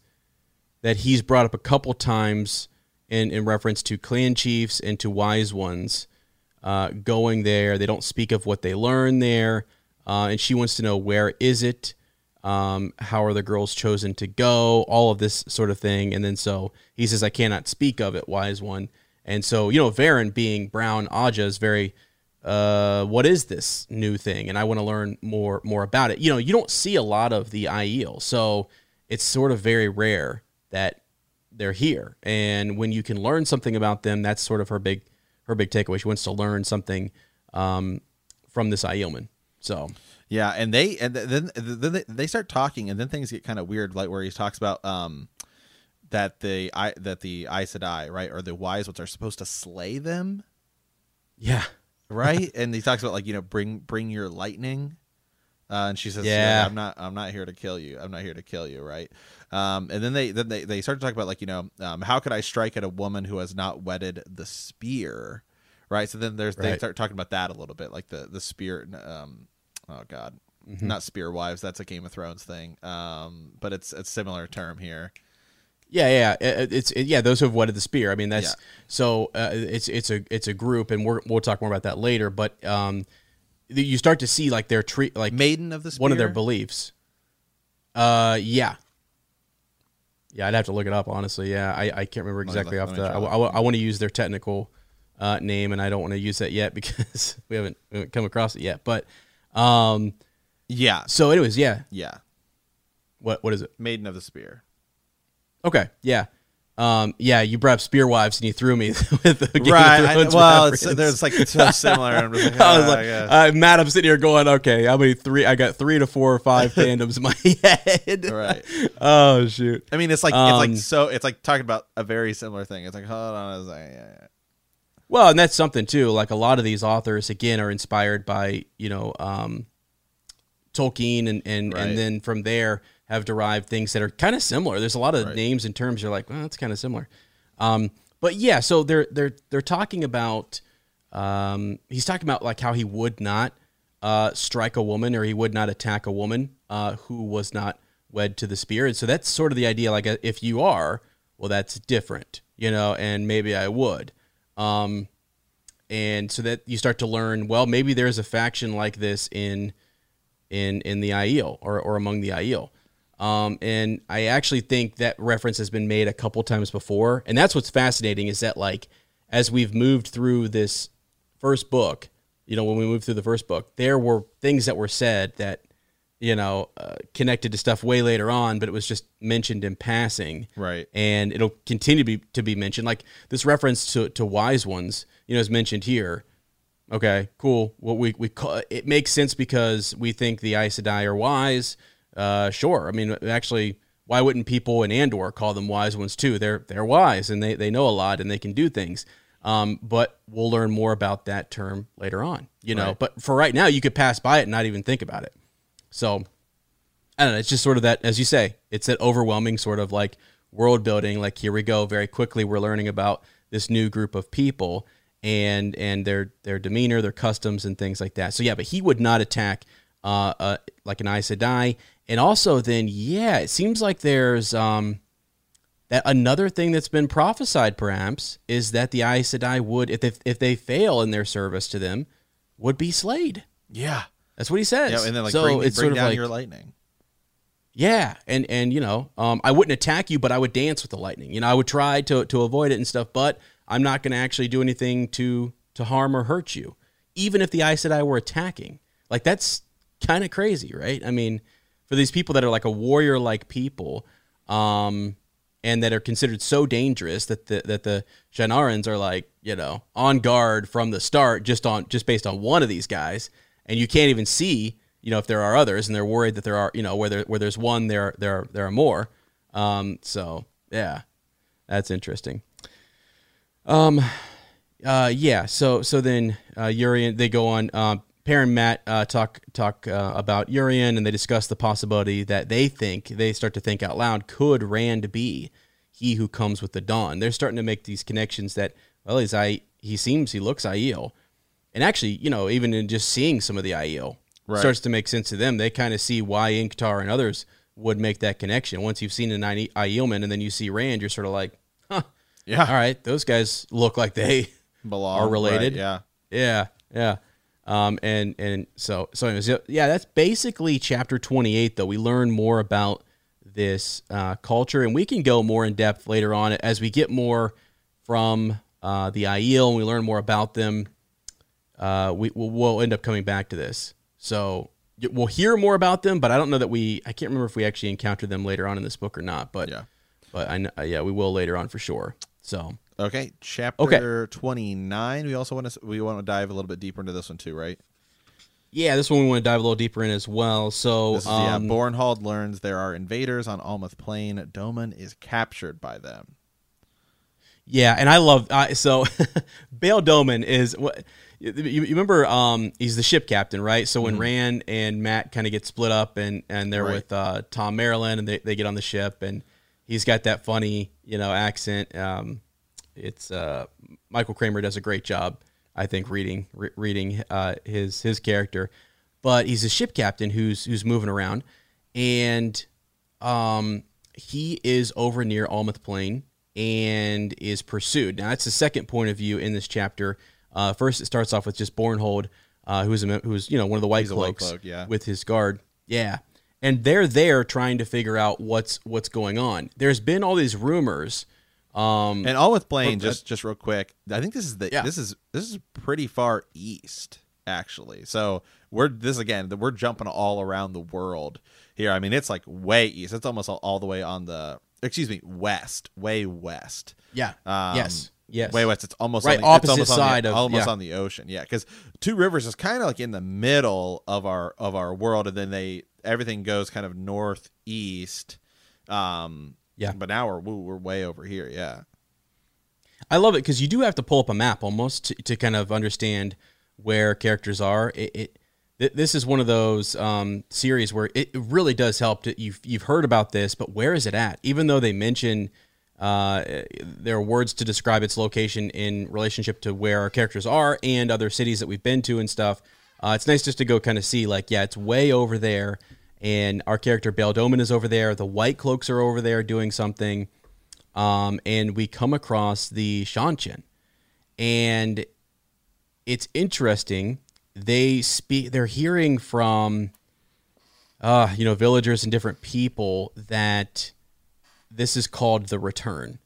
that he's brought up a couple times in, in reference to clan chiefs and to wise ones uh, going there. They don't speak of what they learn there, uh, and she wants to know where is it, um, how are the girls chosen to go, all of this sort of thing. And then so he says, "I cannot speak of it, wise one." And so you know, Verin being brown Ajah is very, uh, what is this new thing? And I want to learn more more about it. You know, you don't see a lot of the Aiel, so it's sort of very rare that they're here. And when you can learn something about them, that's sort of her big her big takeaway. She wants to learn something um, from this Aielman. So Yeah, and they and then then they- they start talking, and then things get kind of weird, like where he talks about um that the I that the Aes Sedai, right, or the wise ones are supposed to slay them, yeah, right? and he talks about like you know bring bring your lightning, uh, and she says, Yeah. "Yeah, I'm not I'm not here to kill you. I'm not here to kill you, right?" Um, and then they then they they start to talk about like you know um, how could I strike at a woman who has not wedded the spear, right? So then there's they start talking about that a little bit, like the the spear. Um, oh God, Mm-hmm. not spear wives. That's a Game of Thrones thing. Um, but it's it's similar term here. yeah, yeah. It- It's it, yeah. Those who have wedded the spear. I mean, that's Yeah. so. Uh, it's it's a it's a group, and we're, we'll talk more about that later. But um, you start to see like their treat like Maiden of the spear. one of their beliefs. Uh, yeah. Yeah, I'd have to look it up honestly. Yeah, I, I can't remember exactly off let the. I, I, I want to use their technical uh, name, and I don't want to use that yet because we haven't, we haven't come across it yet. But um, Yeah, so anyways, yeah. yeah. What what is it? Maiden of the spear. Okay, yeah. Um, yeah, you brought up spear wives and you threw me with the Game right. I, well, it's, there's like so similar. I'm like, I was "Ah, like, yeah." uh, Matt, I'm sitting here going, okay, how many three? I got three to four or five fandoms in my head. right. Oh shoot. I mean, it's like it's Um, like so. It's like talking about a very similar thing. It's like hold on a second. Yeah, yeah. Well, and that's something too. Like a lot of these authors, again, are inspired by you know um, Tolkien, and and, Right. and then from there have derived things that are kind of similar. There's a lot of Right. names and terms you're like, well, that's kind of similar. Um, but yeah, so they're they're they're talking about. Um, he's talking about like how he would not uh, strike a woman or he would not attack a woman uh, who was not wed to the spear. And so that's sort of the idea. Like uh, if you are, well, that's different, you know. And maybe I would. Um, and so that you start to learn well maybe there's a faction like this in in in the Aiel or, or among the Aiel um, and I actually think that reference has been made a couple times before and that's what's fascinating is that like as we've moved through this first book you know when we moved through the first book there were things that were said that you know uh, connected to stuff way later on but it was just mentioned in passing Right. and it'll continue to be to be mentioned. Like this reference to to wise ones, you know, is mentioned here. Okay, cool. What we we call it makes sense because we think the Aes Sedai are wise. Uh, sure. I mean, actually, why wouldn't people in Andor call them wise ones too? They're they're wise and they they know a lot and they can do things. Um, but we'll learn more about that term later on. You know, Right. but for right now, you could pass by it and not even think about it. So I don't know. It's just sort of that, as you say, it's that overwhelming sort of like world building. Like here we go, very quickly we're learning about this new group of people and and their their demeanor, their customs, and things like that. So yeah, but he would not attack uh, uh like an Aes Sedai. And also, then yeah, it seems like there's um that another thing that's been prophesied perhaps is that the Aes Sedai would if they if they fail in their service to them would be slayed. Yeah. That's what he says. Yeah. And then like so bring, it's bring sort of down like your lightning. yeah, and and you know, um, I wouldn't attack you, but I would dance with the lightning. You know, I would try to to avoid it and stuff, but I'm not going to actually do anything to to harm or hurt you, even if the Aes Sedai were attacking. Like that's kind of crazy, right? I mean, for these people that are like a warrior like people, um, and that are considered so dangerous that the that the Shienarans are like you know on guard from the start, just on just based on one of these guys, and you can't even see, you know, if there are others, and they're worried that there are, you know, where there where there's one, there there there are more. Um, so yeah, that's interesting. Um, uh, yeah. So so then uh, Urien they go on. Uh, Per and Mat uh, talk talk uh, about Urien, and they discuss the possibility that they think they start to think out loud: could Rand be he who comes with the dawn? They're starting to make these connections that well, he's I he seems he looks Aiel, and actually, you know, even in just seeing some of the Aiel Right. starts to make sense to them. They kind of see why Ingtar and others would make that connection. Once you've seen an Ai- Aielman and then you see Rand, you're sort of like, huh, Yeah. all right, those guys look like they Belong. are related. right, yeah. Yeah, yeah. Um, and and so so anyways, yeah, that's basically chapter twenty eight. Though we learn more about this uh, culture, and we can go more in depth later on as we get more from uh, the Aiel and we learn more about them. Uh, we we'll, we'll end up coming back to this, so we'll hear more about them. But I don't know that we. I can't remember if we actually encounter them later on in this book or not. But Yeah. but I kn- yeah, we will later on for sure. So Okay, chapter twenty nine. We also want to we want to dive a little bit deeper into this one too, right? yeah, this one we want to dive a little deeper in as well. So is yeah. um, Bornhald learns there are invaders on Almoth Plain. Domon is captured by them. Yeah, and I love uh, so Bayle Domon is what you, you remember. Um, he's the ship captain, right? So when Rand and Mat kind of get split up, and and they're Mm-hmm. Right. with uh, Thom Merrilin, and they, they get on the ship, and he's got that funny you know accent. Um, it's uh, Michael Kramer does a great job, I think, reading re- reading uh, his his character, but he's a ship captain who's who's moving around, and um, he is over near Almoth Plain and is pursued. Now that's the second point of view in this chapter. Uh, first, it starts off with just Bornhald, uh, who's a, who's you know one of the White He's Cloaks, Cloak, yeah. with his guard, yeah, and they're there trying to figure out what's what's going on. There's been all these rumors. Um, And Almoth Plain, But- just just real quick. I think this is the Yeah. this is this is pretty far east actually. So we're this again. We're jumping all around the world here. I mean, it's like way east. It's almost all, all the way on the excuse me west, way west. yeah, Um, yes, yes, Way west. It's almost Right, on the, opposite almost on the- side of- almost yeah. on the ocean. Yeah, because Two Rivers is kind of like in the middle of our of our world, and then they everything goes kind of northeast. Um, Yeah. but now we're woo, we're way over here. Yeah, I love it because you do have to pull up a map almost to, to kind of understand where characters are. It, it th- this is one of those um, series where it really does help. To, you've you've heard about this, but where is it at? Even though they mention uh, there are words to describe its location in relationship to where our characters are and other cities that we've been to and stuff. Uh, it's nice just to go kind of see like, yeah, it's way over there, and our character Bayle Domon is over there. The White Cloaks are over there doing something um, and we come across the Seanchan, and it's interesting. They speak. They're hearing from, uh, you know, villagers and different people that this is called the return.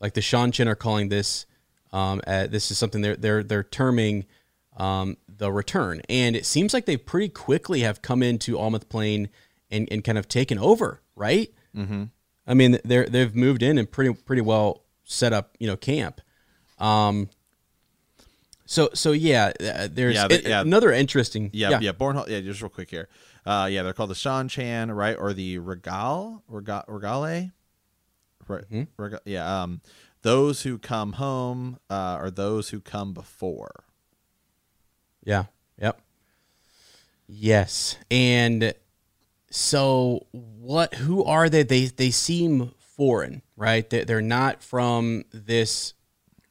Like the Seanchan are calling this. Um, uh, this is something they're they're they're terming um, the return, and it seems like they pretty quickly have come into Almoth Plain and, and kind of taken over, right? I mean, they're they've moved in and pretty pretty well set up, you know, camp. Um. So so yeah, uh, there's Yeah, yeah. another interesting. Yeah, yeah, Bornhald. Yeah, just real quick here. Uh, yeah, they're called the Seanchan, right, or the Regal, Regal, Regale, right? Mm-hmm. Rega- yeah. Um, those who come home uh, are those who come before. Yeah. Yep. Yes. And so what who are they? They they seem foreign, right? They they're not from this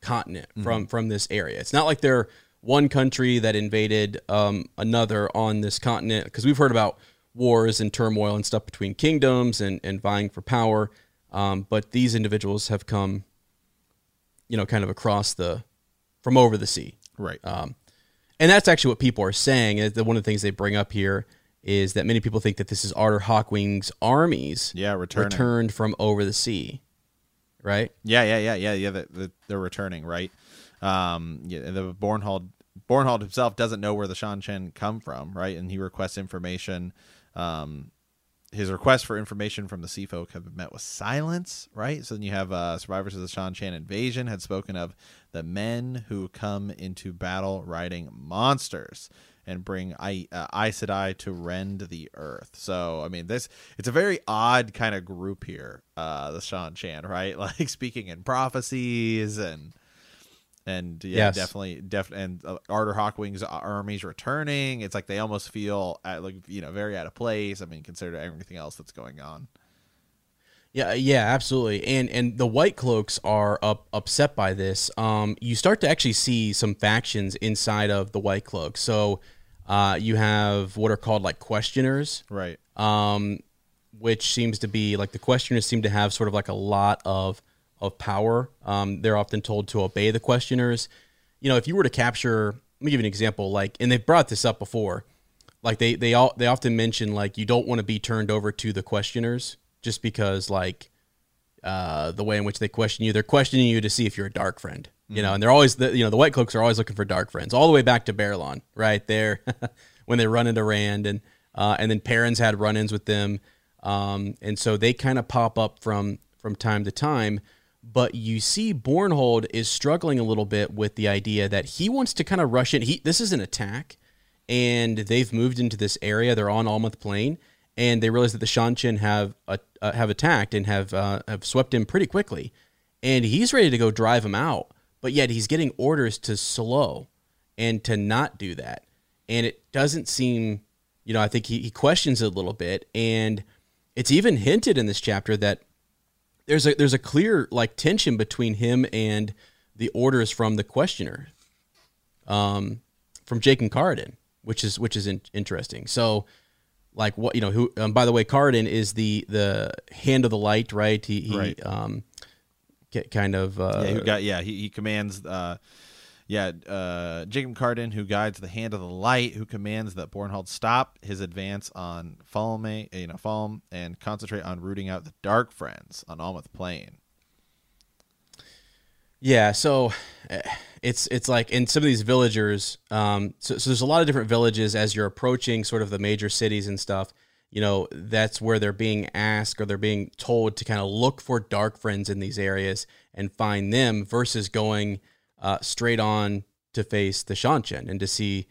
continent, from from this area. It's not like they're one country that invaded um, another on this continent because we've heard about wars and turmoil and stuff between kingdoms and, and vying for power. Um, but these individuals have come, you know, kind of across the, from over the sea. Right. Um, and that's actually what people are saying. That one of the things they bring up here is that many people think that this is Arthur Hawkwing's armies yeah, returning. returned from over the sea, right? Yeah, yeah, yeah, yeah, yeah. The, the, they're returning, right? Um, yeah, the Bornhald Bornhald himself doesn't know where the Seanchan come from, right? And he requests information. Um, his requests for information from the Sea Folk have been met with silence, right? So then you have uh, survivors of the Seanchan invasion had spoken of the men who come into battle riding monsters, and bring I, uh, Aes Sedai to rend the earth. So I mean, this it's a very odd kind of group here, uh, the Seanchan, right? Like speaking in prophecies and and yeah, Yes. definitely, definitely, and uh, Arthur Hawkwing's army's returning. It's like they almost feel at, like you know very out of place. I mean, consider everything else that's going on. Yeah, yeah, absolutely. And and the White Cloaks are up, upset by this. Um, you start to actually see some factions inside of the White Cloaks. So, uh, you have what are called like questioners, Right. um, which seems to be like the questioners seem to have sort of like a lot of of power. Um, they're often told to obey the questioners. You know, if you were to capture, let me give you an example. Like, and they've brought this up before. Like they they all they often mention like you don't want to be turned over to the questioners just because like uh, the way in which they question you, they're questioning you to see if you're a dark friend. You know, and they're always the you know the white cloaks are always looking for dark friends, all the way back to Baerlon, right there, when they run into Rand and uh, and then Perrin's had run-ins with them, um, and so they kind of pop up from from time to time. But you see, Bornhald is struggling a little bit with the idea that he wants to kind of rush in. He this is an attack, and they've moved into this area. They're on Almoth Plain, and they realize that the Seanchan have uh, have attacked and have uh, have swept in pretty quickly, and he's ready to go drive them out. But yet he's getting orders to slow and to not do that, and it doesn't seem, you know, I think he, he questions it a little bit, and it's even hinted in this chapter that there's a there's a clear like tension between him and the orders from the questioner um, from Jaichim Carridin, which is which is in, interesting. So, like what you know, who um, by the way, Carridin is the the hand of the light, right? He, he Right. um, get kind of uh, yeah, who got yeah he, he commands uh yeah uh Jaichim Carridin who guides the hand of the light who commands that Bornhald stop his advance on Falme you know Falme and concentrate on rooting out the dark friends on Almoth Plain. Yeah, so eh, it's it's like in some of these villagers. Um, so, so there's a lot of different villages as you're approaching sort of the major cities and stuff. You know, that's where they're being asked or they're being told to kind of look for dark friends in these areas and find them versus going uh, straight on to face the Seanchan and to see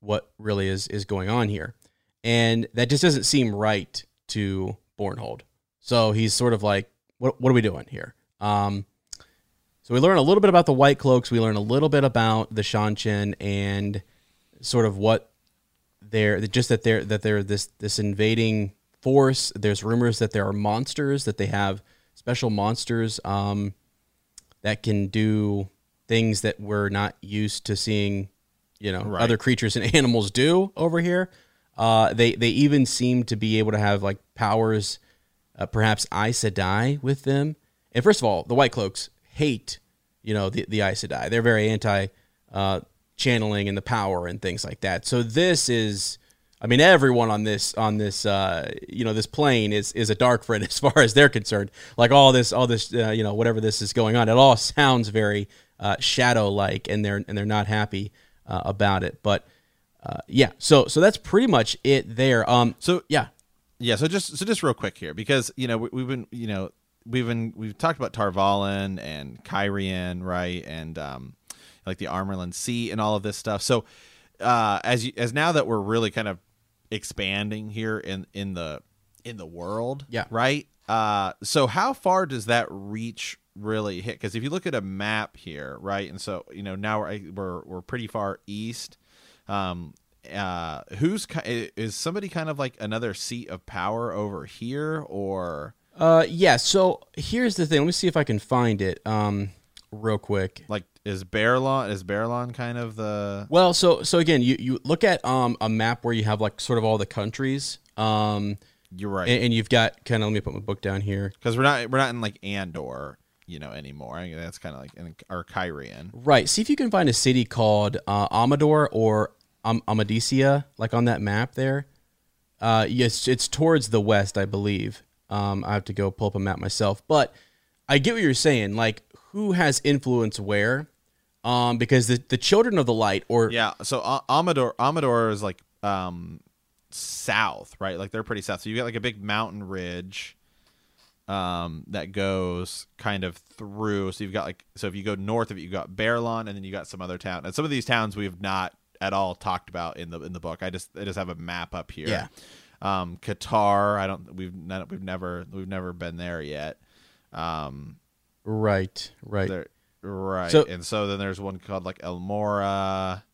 what really is is going on here. And that just doesn't seem right to Bornhald. So he's sort of like, what what are we doing here? Um, so we learn a little bit about the White Cloaks. We learn a little bit about the Seanchan and sort of what they're just that they're that they're this this invading force. There's rumors that there are monsters that they have special monsters um, that can do things that we're not used to seeing. You know, Right. other creatures and animals do over here. Uh, they they even seem to be able to have like powers, uh, perhaps Aes Sedai with them. And first of all, the White Cloaks hate, you know, the the Aes Sedai. They're very anti uh, channeling and the power and things like that. So this is, I mean, everyone on this on this uh, you know this plane is is a dark friend as far as they're concerned. Like all this all this uh, you know whatever this is going on, it all sounds very uh, shadow like, and they're and they're not happy uh, about it. But uh, yeah, so so that's pretty much it there. Um, So yeah, Yeah, so just so just real quick here because you know we, we've been you know we've been we've talked about Tar Valon and Cairhien right and um like the Armorland Sea and all of this stuff. So uh as you as now that we're really kind of expanding here in in the in the world, Yeah. right? Uh so how far does that reach really hit because if you look at a map here, right? And so, you know, now we're we're, we're pretty far east um uh who's is somebody kind of like another seat of power over here or uh, yeah. So here's the thing. Let me see if I can find it. Um, real quick. like is Baerlon is Baerlon kind of the Well, so so again, you you look at um a map where you have like sort of all the countries. Um, you're right and, and you've got kind of let me put my book down here. because we're not we're not in like Andor you know anymore I think that's kind of like in or Cairhien Right. See if you can find a city called uh, Amador or um, Amadicia, like on that map there. Uh, yes, it's towards the west, I believe. Um, I have to go pull up a map myself, but I get what you're saying. Like, who has influence where? Um, because the the children of the light, or yeah so uh, Amador Amador is like um south right like they're pretty south so you got like a big mountain ridge um that goes kind of through so you've got like so if you go north of it you've got Baerlon and then you got some other town and some of these towns we have not at all talked about in the in the book. I just I just have a map up here. Yeah. Um, Qatar. I don't. We've not, we've never we've never been there yet. Um, Right, right. there, right. So- and so then there's one called like El Mora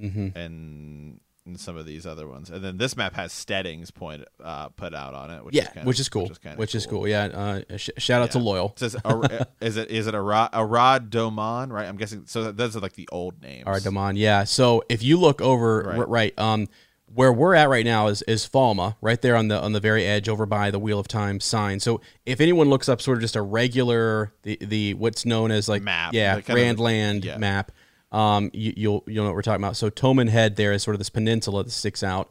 hmm and and some of these other ones. And then this map has Steddings point uh, put out on it. Which Yeah, is kind which is cool. Which is, Which of is cool. Yeah. Uh, sh- shout out to Loial. It says Ar- is it is it Arad, Arad Doman right? I'm guessing. So those are like the old names. All right, Damon. Yeah. So if you look over Right. right, right um, where we're at right now is is Falme, right there on the on the very edge, over by the Wheel of Time sign. So if anyone looks up sort of just a regular the the what's known as like Map, yeah, Grand Land yeah. map, um, you, you'll you'll know what we're talking about. So Toman Head there is sort of this peninsula that sticks out,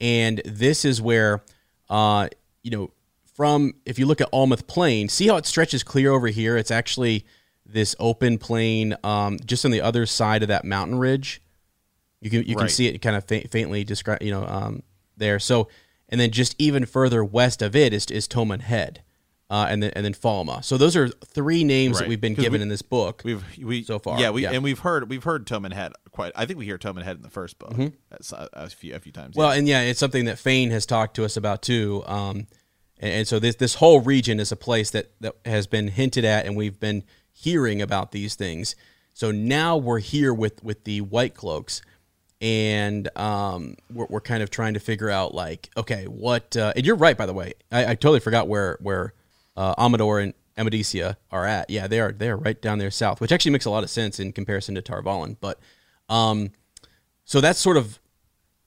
and this is where, uh, you know, from if you look at Almouth Plain, see how it stretches clear over here. It's actually this open plain, um, just on the other side of that mountain ridge. You can you can see it kind of fa- faintly describe you know um, there. So and then just even further west of it is is Toman Head, uh, and then and then Falme. So those are three names that we've been given we- in this book. We've we So far, yeah we yeah. and we've heard we've heard Toman Head quite. I think we hear Toman Head in the first book That's a, a few a few times. Mm-hmm. Well, yeah. and yeah, it's something that Fain has talked to us about too. Um, and, and so this this whole region is a place that that has been hinted at, and we've been hearing about these things. So now we're here with with the White Cloaks, and um, we're, we're kind of trying to figure out like, okay, what? Uh, and you're right, by the way. I, I totally forgot where where uh, Amador and Amadicia are at. Yeah, they are they are right down there south, which actually makes a lot of sense in comparison to Tar Valon. But um, so that's sort of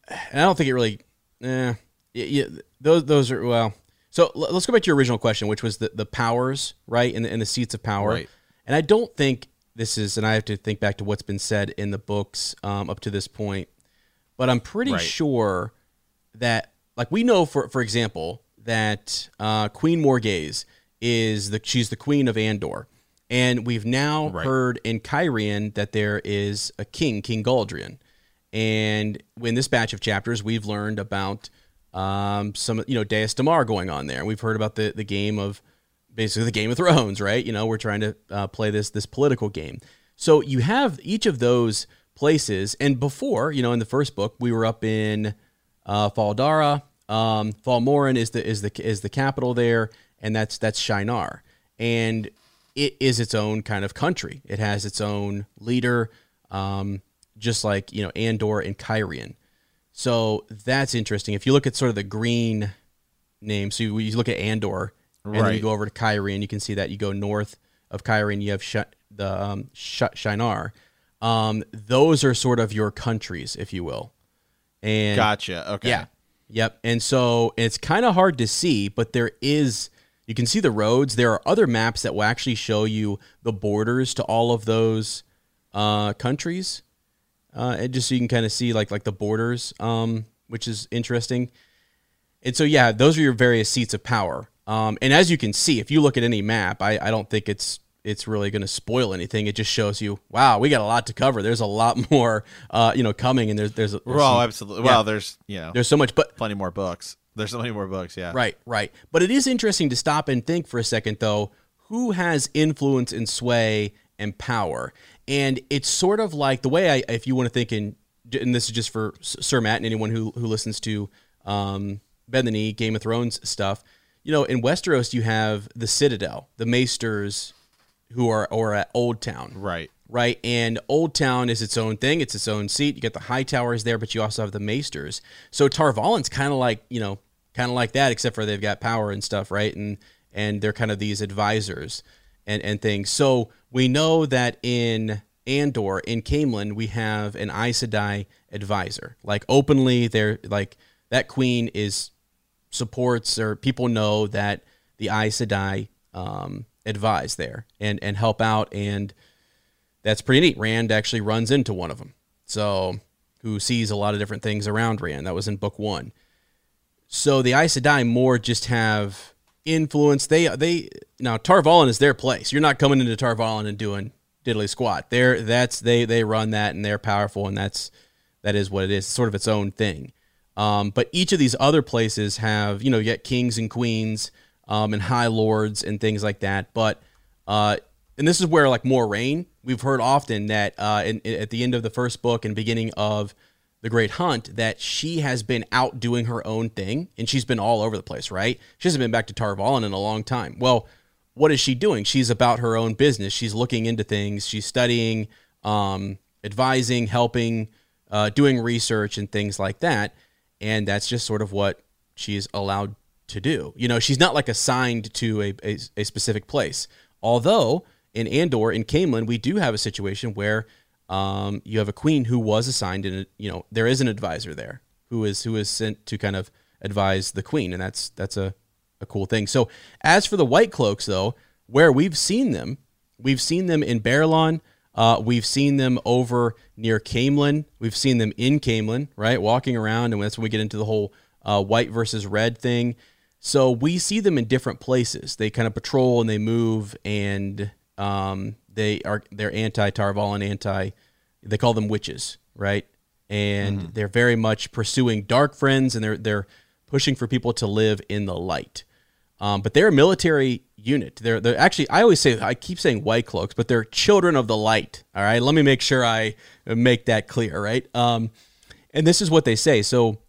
and I don't think it really. Eh, y- y- those those are well. So let's go back to your original question, which was the, the powers, right, and the, and the seats of power. Right. And I don't think this is, and I have to think back to what's been said in the books um, up to this point, but I'm pretty Right. sure that, like, we know, for for example, that uh, Queen Morgase is the she's the queen of Andor, and we've now Right. heard in Cairhien that there is a king, King Galldrian. And in this batch of chapters, we've learned about um, some, you know, Daes Dae'mar going on there. We've heard about the, the game of basically the Game of Thrones, right? You know, we're trying to uh, play this this political game. So you have each of those places, and before, you know, in the first book, we were up in uh, Fal Dara. Um, Fal Moran is the is the is the capital there, and that's that's Shienar, and it is its own kind of country. It has its own leader, um, just like you know Andor and Cairhien. So that's interesting. If you look at sort of the green name, so you, you look at Andor, and then you go over to Kyrie, and you can see that you go north of Kyrie, and you have Sh- the um, Sh- Shienar. Um, those are sort of your countries, if you will. And gotcha. Okay. yeah. Yep. And so it's kind of hard to see, but there is, you can see the roads. There are other maps that will actually show you the borders to all of those uh, countries. Uh, and just so you can kind of see like like the borders, um, which is interesting. And so yeah, those are your various seats of power. Um, and as you can see, if you look at any map, I, I don't think it's it's really going to spoil anything. It just shows you, wow, we got a lot to cover. There's a lot more, uh, you know, coming, and there's there's, there's Well, some- absolutely. yeah. Well, there's you know there's so much, but plenty more books. There's so many more books. Yeah. Right, right. But it is interesting to stop and think for a second, though, who has influence and sway and power? And it's sort of like the way I, if you want to think in, and this is just for Sir Matt and anyone who, who listens to um, Bend the Knee, Game of Thrones stuff, you know, in Westeros, you have the Citadel, the Maesters who are, or at Old Town Right. right? And Old Town is its own thing; it's its own seat. You get the high towers there, but you also have the Maesters. So Tar Valon's kind of like you know, kind of like that, except for they've got power and stuff, right? And and they're kind of these advisors and and things. So we know that in Andor, in Caemlyn, we have an Aes Sedai advisor. Like openly, they're like that queen is supports or people know that the Aes Sedai um, advise there and and help out and that's pretty neat. Rand actually runs into one of them. So, who sees a lot of different things around Rand. That was in book one. So the Aes Sedai more just have influence. They they now Tar Valon is their place. You're not coming into Tar Valon and doing diddly squat. They're that's they they run that and they're powerful and that's that is what it is. It's sort of its own thing. Um, but each of these other places have you know you get kings and queens um, and high lords and things like that. But uh, and this is where like Moiraine. We've heard often that uh, in, in- at the end of the first book and beginning of the Great Hunt that she has been out doing her own thing and she's been all over the place, right? She hasn't been back to Tar Valon in a long time. Well, what is she doing? She's about her own business. She's looking into things. She's studying, um, advising, helping, uh, doing research and things like that. And that's just sort of what she's allowed to do. You know, she's not like assigned to a, a, a specific place. Although in Andor, in Caemlyn, we do have a situation where um, you have a queen who was assigned, and you know there is an advisor there who is who is sent to kind of advise the queen, and that's that's a, a cool thing. So as for the White Cloaks, though, where we've seen them, we've seen them in Baerlon. Uh, we've seen them over near Caemlyn. We've seen them in Caemlyn, right, walking around, and that's when we get into the whole uh, white versus red thing. So we see them in different places. They kind of patrol and they move, and um, they are they're anti Tarval and anti. They call them witches, right? And mm-hmm. they're very much pursuing dark friends, and they're they're pushing for people to live in the light. Um, but they're a military unit. They're they're actually I always say I keep saying white cloaks, but they're children of the light. All right, let me make sure I make that clear, right? Um, and this is what they say. So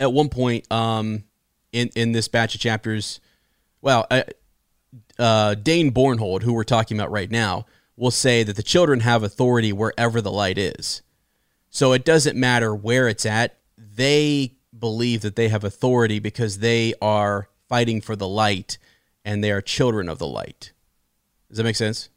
at one point um, in in this batch of chapters, well, uh, uh, Dain Bornhald, who we're talking about right now, will say that the children have authority wherever the light is. So it doesn't matter where it's at. They believe that they have authority because they are fighting for the light and they are children of the light. Does that make sense?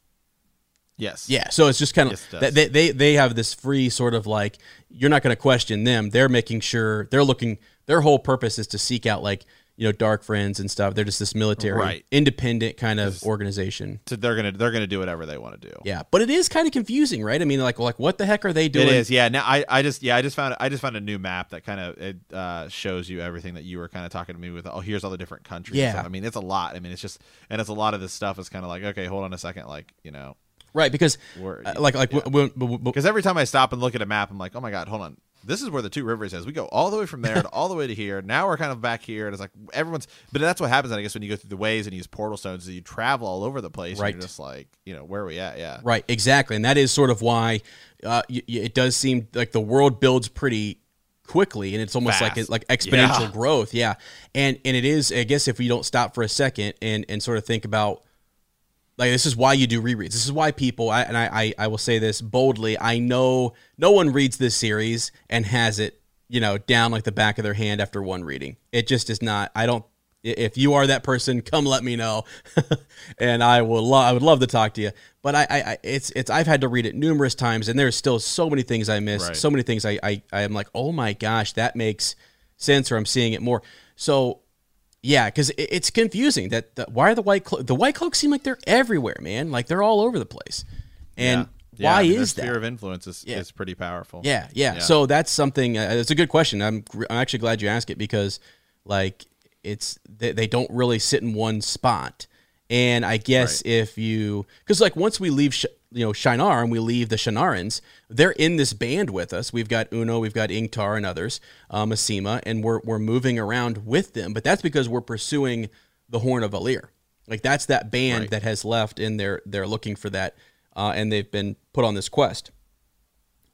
Yes. Yeah. So it's just kind of yes, they, they they have this free sort of like you're not going to question them. They're making sure they're looking. Their whole purpose is to seek out like you know dark friends and stuff. They're just this military, right. independent kind of organization. So they're gonna they're gonna do whatever they want to do. Yeah, but it is kind of confusing, right? I mean, like like what the heck are they doing? It is. Yeah. Now I, I just yeah I just found I just found a new map that kind of it uh, shows you everything that you were kind of talking to me with. Oh, here's all the different countries. Yeah. I mean, it's a lot. I mean, it's just and it's a lot of this stuff is kind of like okay, hold on a second, like you know. Right, because uh, like like because every time I stop and look at a map, I'm like, oh my god, hold on, this is where the two rivers is. We go all the way from there to all the way to here. Now we're kind of back here, and it's like everyone's. But that's what happens, I guess, when you go through the ways and use portal stones. Is you travel all over the place. Right. you're just like, you know, where are we at? Yeah. Right. Exactly, and that is sort of why uh, y- y- it does seem like the world builds pretty quickly, and it's almost Fast. like like exponential yeah. growth. Yeah, and and it is. I guess if we don't stop for a second and and sort of think about like this is why you do rereads. This is why people, I, and I, I, I will say this boldly. I know no one reads this series and has it, you know, down like the back of their hand after one reading. It just is not. I don't. If you are that person, come let me know, and I will. Lo- I would love to talk to you. But I, I, it's, it's. I've had to read it numerous times, and there's still so many things I miss. Right. So many things I, I, I am like, oh my gosh, that makes sense, or I'm seeing it more. So yeah, because it's confusing that, that why are the white clo- the white cloaks seem like they're everywhere, man. Like they're all over the place, and yeah. why yeah, is that? Fear of influence is, yeah. is pretty powerful. Yeah, yeah, yeah. So that's something. Uh, it's a good question. I'm I'm actually glad you asked it because like it's they, they don't really sit in one spot. And I guess right. if you, because like once we leave, you know, Shienar and we leave the Shienarans, they're in this band with us. We've got Uno, we've got Ingtar and others, um, Masema, and we're, we're moving around with them. But that's because we're pursuing the Horn of Valere. Like that's that band right. that has left and they're, they're looking for that. Uh, and they've been put on this quest.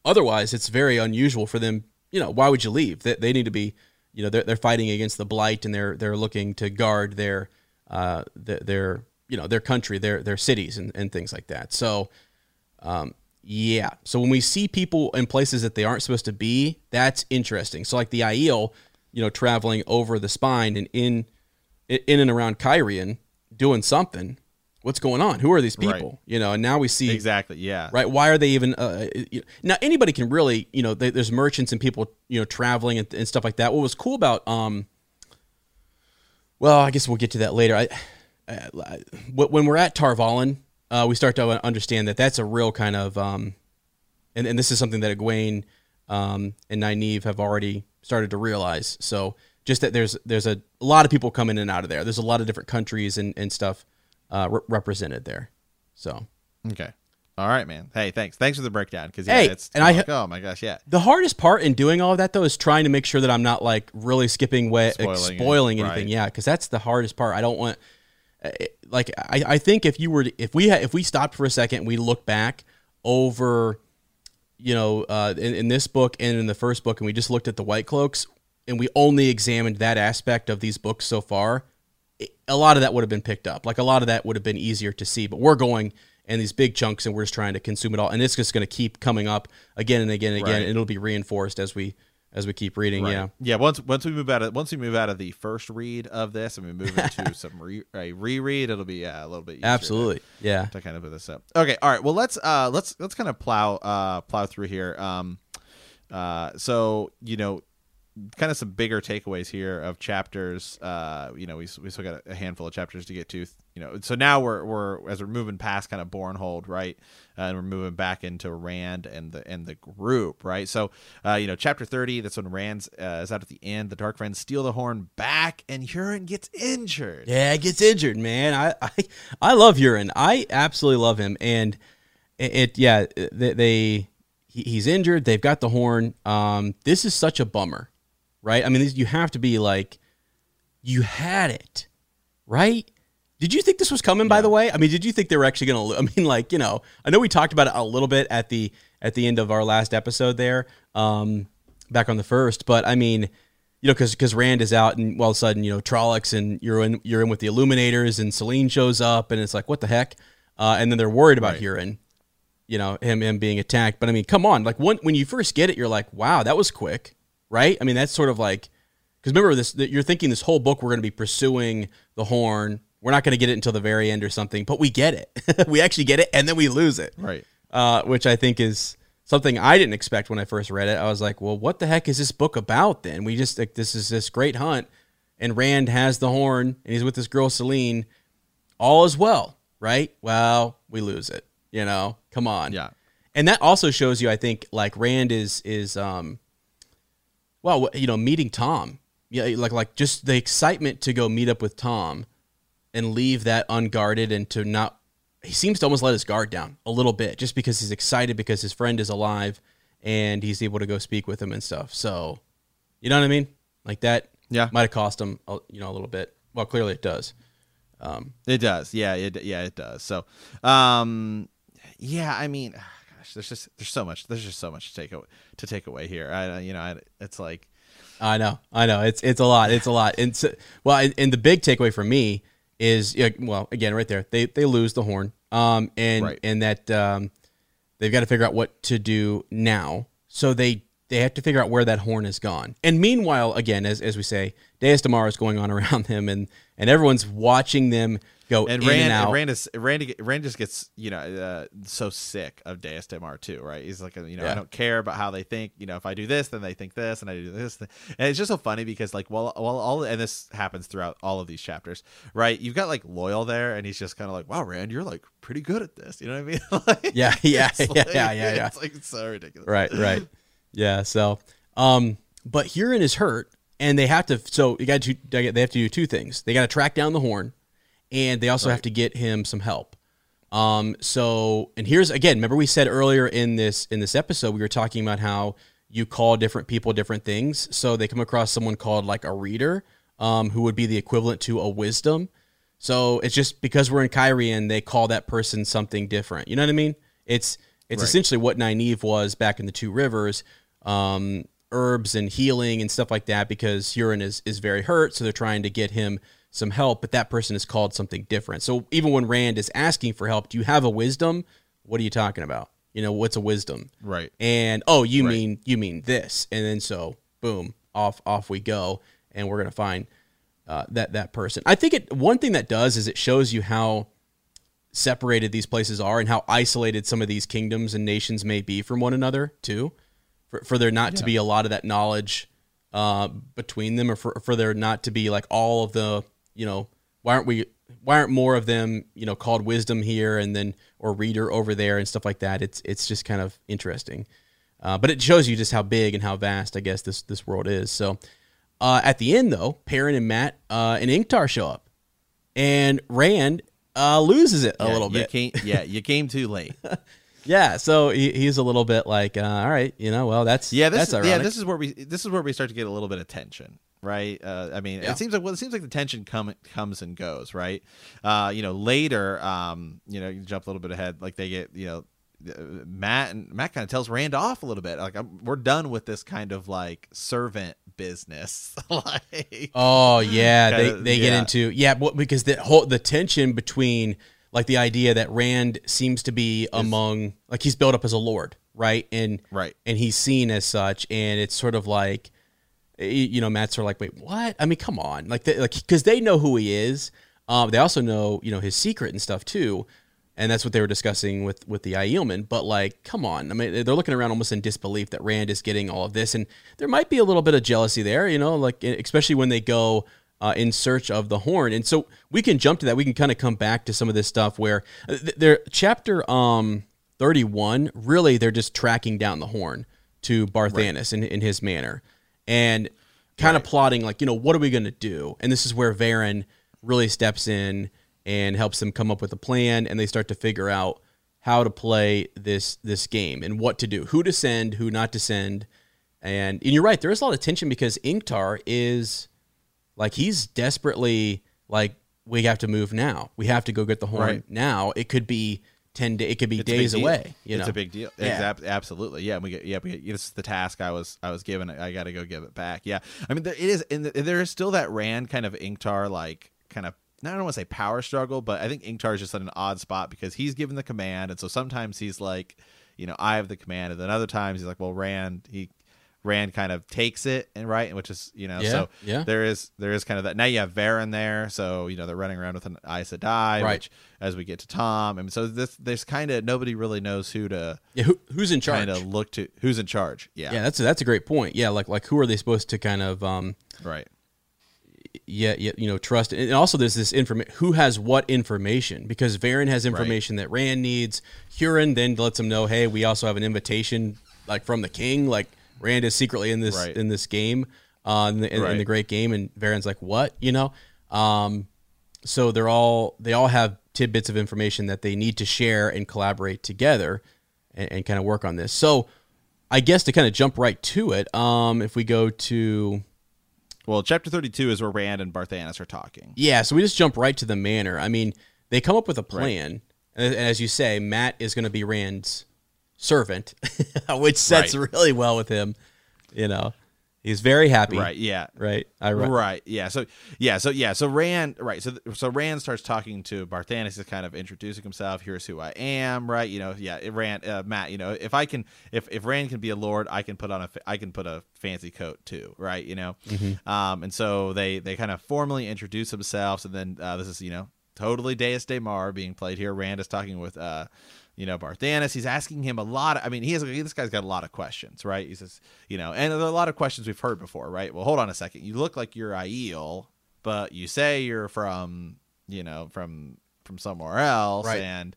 Otherwise, it's very unusual for them. You know, why would you leave? They, they need to be, you know, they're, they're fighting against the blight and they're, they're looking to guard their, uh, their you know their country, their their cities, and, and things like that. So, um, yeah. So when we see people in places that they aren't supposed to be, that's interesting. So like the Aiel, you know, traveling over the spine and in in and around Cairhien doing something. What's going on? Who are these people? Right. You know, and now we see exactly. Yeah. Right. Why are they even? Uh, you know, now anybody can really, you know, they, there's merchants and people, you know, traveling and, and, stuff like that. What was cool about um, well, I guess we'll get to that later. I, uh, when we're at Tar Valon, uh, we start to understand that that's a real kind of, um, and, and this is something that Egwene um, and Nynaeve have already started to realize. So just that there's there's a, a, lot of people coming in and out of there. There's a lot of different countries and, and stuff uh, re- represented there. So okay. All right, man. Hey, thanks. Thanks for the breakdown. Because yeah, hey, it's and I like, oh my gosh, yeah. The hardest part in doing all of that though is trying to make sure that I'm not like really skipping way spoiling, spoiling anything. Right. Yeah, because that's the hardest part. I don't want like I, I think if you were to, if we had, if we stopped for a second, we look back over you know, uh, in, in this book and in the first book, and we just looked at the White Cloaks, and we only examined that aspect of these books so far, it, a lot of that would have been picked up. Like a lot of that would have been easier to see. But we're going in these big chunks, and we're just trying to consume it all, and it's just going to keep coming up again and again and again. Right. And it'll be reinforced as we as we keep reading. Right. Yeah. yeah. Once once we move out of once we move out of the first read of this and we move into some re, a reread, it'll be yeah, a little bit easier to- Absolutely. Yeah. to kind of put this up. Okay, all right. Well, let's uh let's let's kind of plow uh plow through here. Um, uh, so you know, kind of some bigger takeaways here of chapters. Uh, you know, we we still got a handful of chapters to get to. You know, so now we're we're as we're moving past kind of Bornhald, right, uh, and we're moving back into Rand and the and the group, right. So, uh, you know, chapter thirty. That's when Rand's uh, is out at the end. The Dark Friends steal the horn back, and Hurin gets injured. Yeah, gets injured, man. I I, I love Hurin. I absolutely love him, and it, it yeah they, they he's injured. They've got the horn. Um, this is such a bummer, right? I mean, this, you have to be like, you had it, right? Did you think this was coming? By the way, I mean, did you think they were actually going to? I mean, like you know, I know we talked about it a little bit at the at the end of our last episode there, um, back on the first, but I mean you know, because because Rand is out, and all of a sudden, you know, Trollocs and you're in you're in with the Illuminators, and Selene shows up, and it's like, what the heck? Uh, and then they're worried about Right. Hurin, you know, him him being attacked. But I mean, come on, like when when you first get it, you're like, wow, that was quick, right? I mean, that's sort of like because remember this, that you're thinking this whole book we're going to be pursuing the horn. We're not going to get it until the very end or something, but we get it. we actually get it, and then we lose it Right. uh, which I think is something I didn't expect when I first read it. I was like, well, what the heck is this book about then? We just, like, this is this great hunt, and Rand has the horn, and he's with this girl, Selene. All is well, right? Well, we lose it, you know? Come on. Yeah. And that also shows you, I think, like Rand is, is, um, well, you know, meeting Thom. Yeah, like, like just the excitement to go meet up with Thom and leave that unguarded and to not he seems to almost let his guard down a little bit just because he's excited because his friend is alive and he's able to go speak with him and stuff. So, you know what I mean? Like that Yeah. might have cost him, a- you know, a little bit. Well, clearly it does. It does. Yeah, it yeah, it does. So, um yeah, I mean, there's just there's so much there's just so much to take away, to take away here. I you know, I, it's like I know, I know. It's it's a lot. It's a lot. And so, well, and, and the big takeaway for me is, well, again, right there, they they lose the horn, um, and Right. and that um, they've got to figure out what to do now. So they they have to figure out where that horn is gone. And meanwhile, again, as as we say, Daes Dae'mar is going on around them, and and everyone's watching them go and in Rand and out. and Rand is Rand Rand just gets, you know, uh, so sick of Daes Dae'mar too, right? He's like, you know, Yeah. I don't care about how they think, you know, if I do this, then they think this and I do this. And it's just so funny because like well well all and this happens throughout all of these chapters, right? You've got like Loial there and he's just kind of like, "Wow, Rand, you're like pretty good at this." You know what I mean? like, Yeah, yeah, yeah, like- yeah, yeah, yeah. It's like it's so ridiculous. right right yeah so um but Hurin is hurt and they have to so you got to they have to do two things. They got to track down the horn and they also have to get him some help. Um so and here's again remember we said earlier in this in this episode we were talking about how you call different people different things. So they come across someone called like a reader um who would be the equivalent to a wisdom. So it's just because we're in Cairhien, they call that person something different. You know what I mean? It's it's essentially what Nynaeve was back in the Two Rivers, um, herbs and healing and stuff like that. Because Hurin is is very hurt, so they're trying to get him some help. But that person is called something different. So even when Rand is asking for help, do you have a wisdom? What are you talking about? You know, what's a wisdom? Right. and oh you Right. mean you mean this and then so boom off off we go and we're gonna find uh, that that person i think it one thing that does is it shows you how separated these places are and how isolated some of these kingdoms and nations may be from one another too for, for there not to be a lot of that knowledge uh, between them or for, for there not to be like all of the you know why aren't we why aren't more of them you know called wisdom here and then or reader over there and stuff like that? It's it's just kind of interesting. Uh, but it shows you just how big and how vast i guess this this world is. So uh, at the end though perrin and Mat uh, and Ingtar show up. And rand uh, loses it a Yeah, little you bit. Came, yeah, you came too late. yeah so he, he's a little bit like uh, all right you know well that's Yeah, this that's is, ironic. yeah, this is where we this is where we start to get a little bit of tension, right? Uh, I mean, Yeah. it seems like well, it seems like the tension come comes and goes, right? Uh, you know, later, um, you know, you jump a little bit ahead, like they get, you know, uh, Mat and Mat kind of tells Rand off a little bit. Like I'm, we're done with this kind of like servant business. like, Oh yeah, they Kinda- they get yeah. into yeah, because the whole the tension between like the idea that Rand seems to be among like he's built up as a lord, right? And Right. and he's seen as such, and it's sort of like you know Mat's of like wait what? I mean come on, like they, like because they know who he is. Um, they also know you know his secret and stuff too. And that's what they were discussing with with the Aielman. But like, come on! I mean, they're looking around almost in disbelief that Rand is getting all of this, and there might be a little bit of jealousy there, you know, like especially when they go uh, in search of the horn. And so we can jump to that. We can kind of come back to some of this stuff where uh, th- their chapter um 31 really they're just tracking down the horn to Barthanes in, in his manor, and kind of plotting like you know what are we going to do? And this is where Verin really steps in and helps them come up with a plan, and they start to figure out how to play this this game and what to do, who to send, who not to send. And, and you're right, there is a lot of tension because Ingtar is like he's desperately like we have to move now. We have to go get the horn Right. now. It could be ten days. It could be It's days away. You it's know, a big deal. Yeah. Absolutely. Yeah. We get. Yeah. We get. This is the task I was. I was given. I got to go give it back. Yeah. I mean, there, it is. And there is still that Rand kind of Ingtar like kind of. I don't want to say power struggle, but I think Ingtar is just at an odd spot because he's given the command, and so sometimes he's like, you know, I have the command, and then other times he's like, well, Rand, he. Rand kind of takes it and right, which is you know, Yeah, so yeah. there is there is kind of that. Now you have Verin there, so you know they're running around with an Aes Sedai, Right. which as we get to Thom, and so this there's kind of nobody really knows who to yeah, who, who's in charge? kind of look to who's in charge. Yeah, yeah, that's a, that's a great point. Yeah, like like who are they supposed to kind of um right. yeah, yeah you know trust and also there's this information who has what information because Verin has information that Rand needs. Hurin then lets him know, hey, we also have an invitation like from the king. Like Rand is secretly in this Right. in this game, uh, in the, in, in the great game, and Verin's like, what, you know? Um, so they're all they all have tidbits of information that they need to share and collaborate together and, and kind of work on this. So I guess to kind of jump right to it, um, if we go to Well, chapter thirty-two is where Rand and Barthanes are talking. Yeah, so we just jump right to the manor. I mean, they come up with a plan, and and as you say, Mat is going to be Rand's servant, which sets Right. really well with him. You know, he's very happy. Right. Yeah. Right. I right. Right. Yeah. So yeah. So yeah. So Rand. Right. So so Rand starts talking to Barthanes, is kind of introducing himself. Here's who I am. Right. You know. Yeah. Rand. Uh, Mat. You know. If I can. If if Rand can be a lord, I can put on a. I can put a fancy coat too. Right. You know. Um. And so they they kind of formally introduce themselves, and then uh, this is you know totally Daes Dae'mar being played here. Rand is talking with uh you know, Barthanes. He's asking him a lot. Of, I mean, he has this guy's got a lot of questions, right? He says, you know, and there are a lot of questions we've heard before, right? Well, hold on a second. You look like you're Aiel, but you say you're from, you know, from from somewhere else, Right. and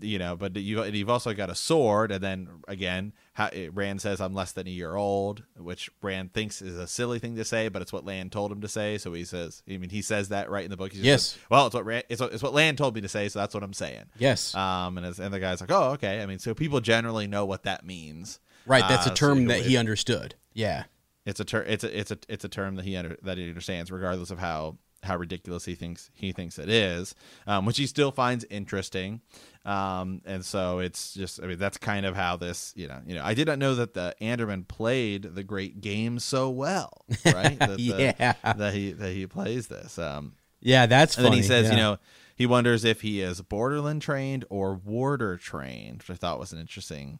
you know, but you you've also got a sword, and then again, how, Rand says I'm less than a year old, which Rand thinks is a silly thing to say, but it's what Lan told him to say. So he says, I mean, he says that right in the book. Yes. says, well, it's what Rand, it's what, it's what Lan told me to say, so that's what I'm saying. Yes. Um, and, and the guy's like, oh, okay. I mean, so people generally know what that means. right. That's Uh, a so term you that he understood. Yeah. It's a ter- it's a it's a it's a term that he under- that he understands, regardless of how how ridiculous he thinks he thinks it is, um, which he still finds interesting. Um, and so it's just, I mean, that's kind of how this, you know, you know, I did not know that the Andorman played the great game so well, right? that, the- Yeah. that he that he plays this. Um, Yeah. That's and funny. then he says, yeah. you know, he wonders if he is borderland trained or warder trained, which I thought was an interesting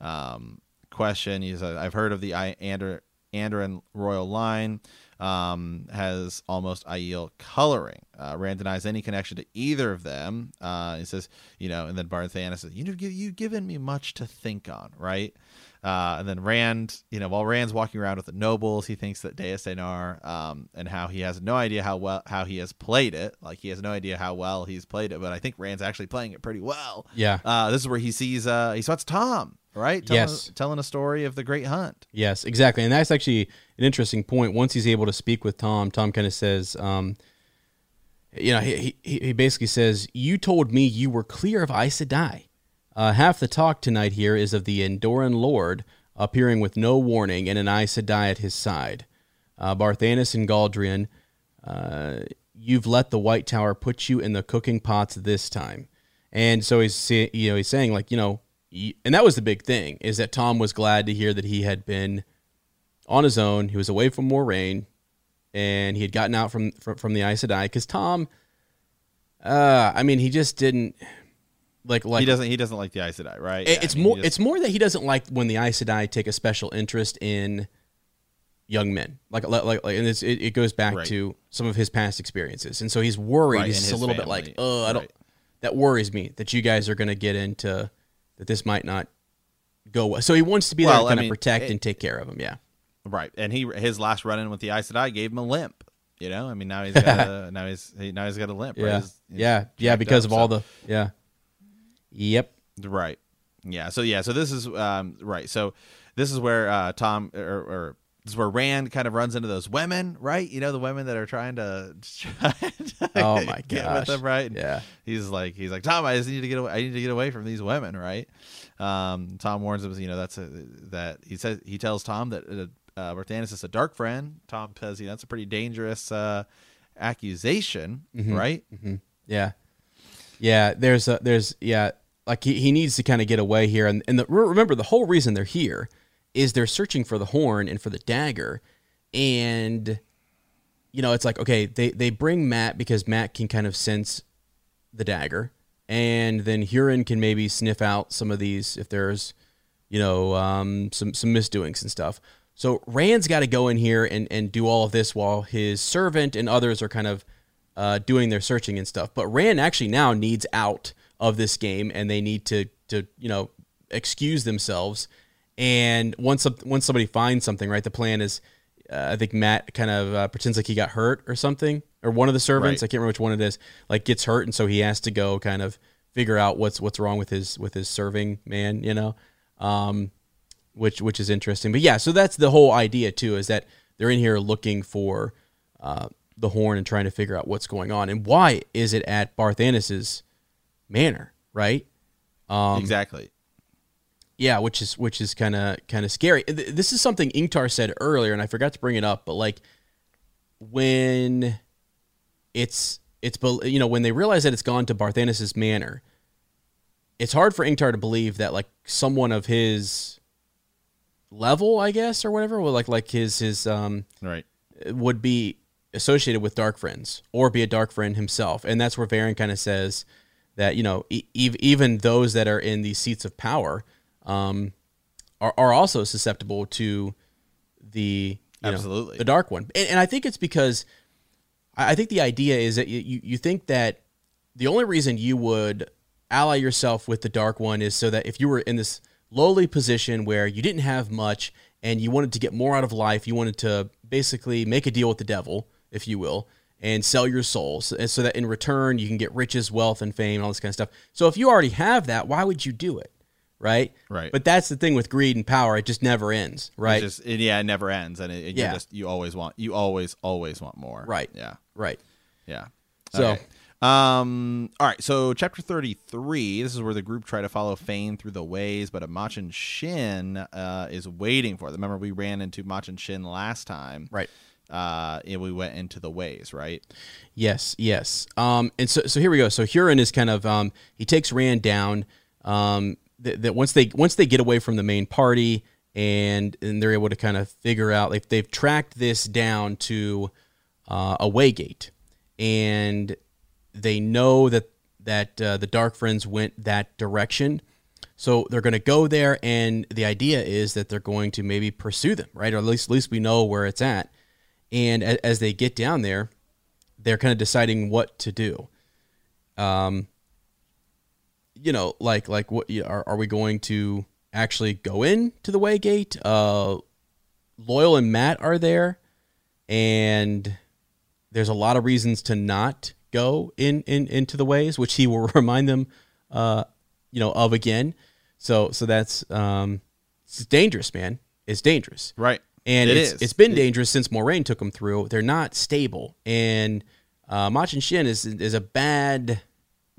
um, question. He said, I've heard of the I- Ander- Andoran royal line um, has almost Aiel coloring. Uh, Rand denies any connection to either of them. Uh, he says, you know, and then Barthanes says, you know, you've given me much to think on, right? Uh, and then Rand, you know, while Rand's walking around with the nobles, he thinks that Daes Dae'mar, um, and how he has no idea how well how he has played it. Like he has no idea how well he's played it, but I think Rand's actually playing it pretty well. Yeah. Uh, this is where he sees uh, he spots Thom, right? Telling, Yes. telling a story of the Great Hunt. Yes, exactly, and that's actually an interesting point. Once he's able to speak with Thom, Thom kind of says, um, you know, he, he he basically says, "You told me you were clear of Aes Sedai. Uh, half the talk tonight here is of the Andoran Lord appearing with no warning and an Aes Sedai at his side. Uh, and Galldrian, uh, you've let the White Tower put you in the cooking pots this time." And so he's you know he's saying like you know and that was the big thing is that Thom was glad to hear that he had been on his own. He was away from Moiraine, and he had gotten out from from, from the Aes Sedai because Thom. Uh, I mean, he just didn't like like he doesn't he doesn't like the Aes Sedai, right? it- Yeah, it's I mean, more just- it's more that he doesn't like when the Aes Sedai take a special interest in young men. Like like like, and it's, it, it goes back Right. to some of his past experiences, and so he's worried. Right, he's a little bit like, oh, I don't. Right. That worries me that you guys are going to get into that. This might not go well. So he wants to be there Well, to I kind of protect it- and take care of him. Yeah. right, and he his last run in with the Aes Sedai gave him a limp. You know, I mean now he's got a, now he's he, now he's got a limp. Right? Yeah. He's- he's yeah. Yeah. Because up, of all so- the yeah. Yep. Right. Yeah. So yeah. So this is um, right. So this is where uh, Thom or, or this is where Rand kind of runs into those women, right? You know the women that are trying to. Oh my get gosh. with them, right? Yeah. He's like he's like Thom. I just need to get away. I need to get away from these women, right? Um, Thom warns him. You know that's a that he says he tells Thom that uh, uh, Barthanes is a dark friend. Thom says, you know, that's a pretty dangerous uh, accusation, Mm-hmm. right? Yeah, yeah. There's a there's yeah. Like he, he needs to kind of get away here, and and the, remember the whole reason they're here is they're searching for the horn and for the dagger, and you know it's like okay they they bring Mat because Mat can kind of sense the dagger, and then Hurin can maybe sniff out some of these if there's you know um, some some misdoings and stuff. So Rand's got to go in here and and do all of this while his servant and others are kind of uh, doing their searching and stuff. But Rand actually now needs out of this game, and they need to to you know excuse themselves. And once once somebody finds something, right, the plan is. Uh, I think Mat kind of uh, pretends like he got hurt or something, or one of the servants. Right. I can't remember which one it is. Like gets hurt, and so he has to go kind of figure out what's what's wrong with his with his serving man. You know, um, which which is interesting. But yeah, so that's the whole idea too, is that they're in here looking for uh, the horn and trying to figure out what's going on and why is it at Barthanes's manor, right? Um, exactly. Yeah, which is which is kind of kind of scary. This is something Ingtar said earlier, and I forgot to bring it up. But like when it's it's you know when they realize that it's gone to Barthanes's manor, it's hard for Ingtar to believe that like someone of his level, I guess, or whatever, well, like like his his um Right. would be associated with dark friends or be a dark friend himself and that's where Verin kind of says that you know e- even those that are in these seats of power um, are, are also susceptible to the you know, Absolutely. the dark one and, and I think it's because I think the idea is that you, you think that the only reason you would ally yourself with the dark one is so that if you were in this lowly position where you didn't have much and you wanted to get more out of life, you wanted to basically make a deal with the devil, if you will, and sell your souls and so that in return you can get riches, wealth, and fame, and all this kind of stuff. So if you already have that, why would you do it? Right? Right. But that's the thing with greed and power, it just never ends, right? It's just it, yeah, it never ends, and it, it, Yeah. you just you always want you always always want more. Right. Yeah. right. Yeah. So- Okay. um, all right. So chapter thirty-three. This is where the group try to follow Fain through the ways, but a Machin Shin uh, is waiting for them. Remember, we ran into Machin Shin last time. Right. Uh, and we went into the ways. Right. Yes, yes. Um, and so, so here we go. So Hurin is kind of um, he takes Rand down. Um, that, that once they once they get away from the main party and and they're able to kind of figure out like they've tracked this down to uh, a waygate, and they know that that uh, the Dark Friends went that direction. So they're going to go there, and the idea is that they're going to maybe pursue them, right? Or at least at least we know where it's at. And a- as they get down there, they're kind of deciding what to do. Um, you know, like like what you- are are we going to actually go in to the Waygate? Uh, Loial and Mat are there, and there's a lot of reasons to not go in, in into the ways, which he will remind them, uh, you know, of again. So so that's um, it's dangerous, man. It's dangerous Right. and It it's, is. it's been dangerous since Moiraine took them through. They're not stable, and uh, Machin Shin is is a bad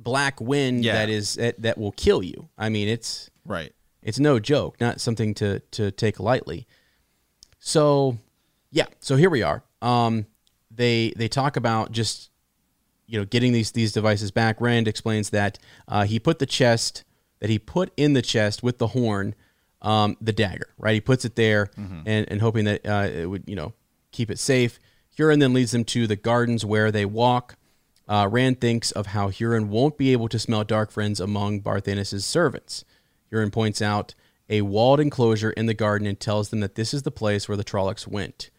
black wind Yeah. that is that, that will kill you. I mean, it's Right. it's no joke, not something to to take lightly. So, yeah, so here we are. Um, they they talk about just you know getting these these devices back. Rand explains that uh, he put the chest that he put in the chest with the horn um, the dagger, right? He puts it there and, and hoping that uh, it would, you know, keep it safe. Hurin then leads them to the gardens where they walk. Uh, Rand thinks of how Hurin won't be able to smell dark friends among Barthanes' servants. Hurin points out a walled enclosure in the garden and tells them that this is the place where the Trollocs went.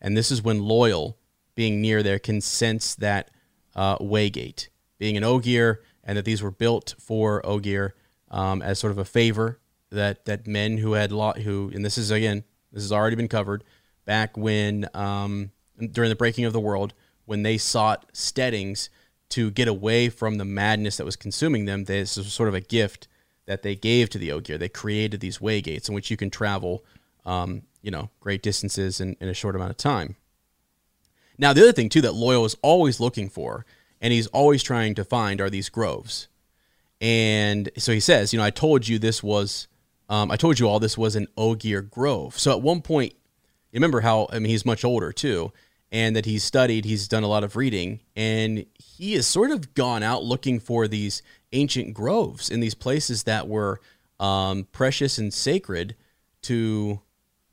And this is when Loial, being near there, can sense that uh, Waygate, being an Ogier, and that these were built for Ogier um, as sort of a favor that that men who had lot who and this is again this has already been covered back when um, during the breaking of the world when they sought steadings to get away from the madness that was consuming them. This was sort of a gift that they gave to the Ogier. They created these way gates in which you can travel, um, you know, great distances in, in a short amount of time. Now, the other thing too that Loial is always looking for, and he's always trying to find, are these groves. And so he says, you know, I told you this was, um, I told you all this was an Ogier grove. So at one point, you remember how I mean he's much older too, and that he's studied, he's done a lot of reading, and he has sort of gone out looking for these ancient groves in these places that were um, precious and sacred to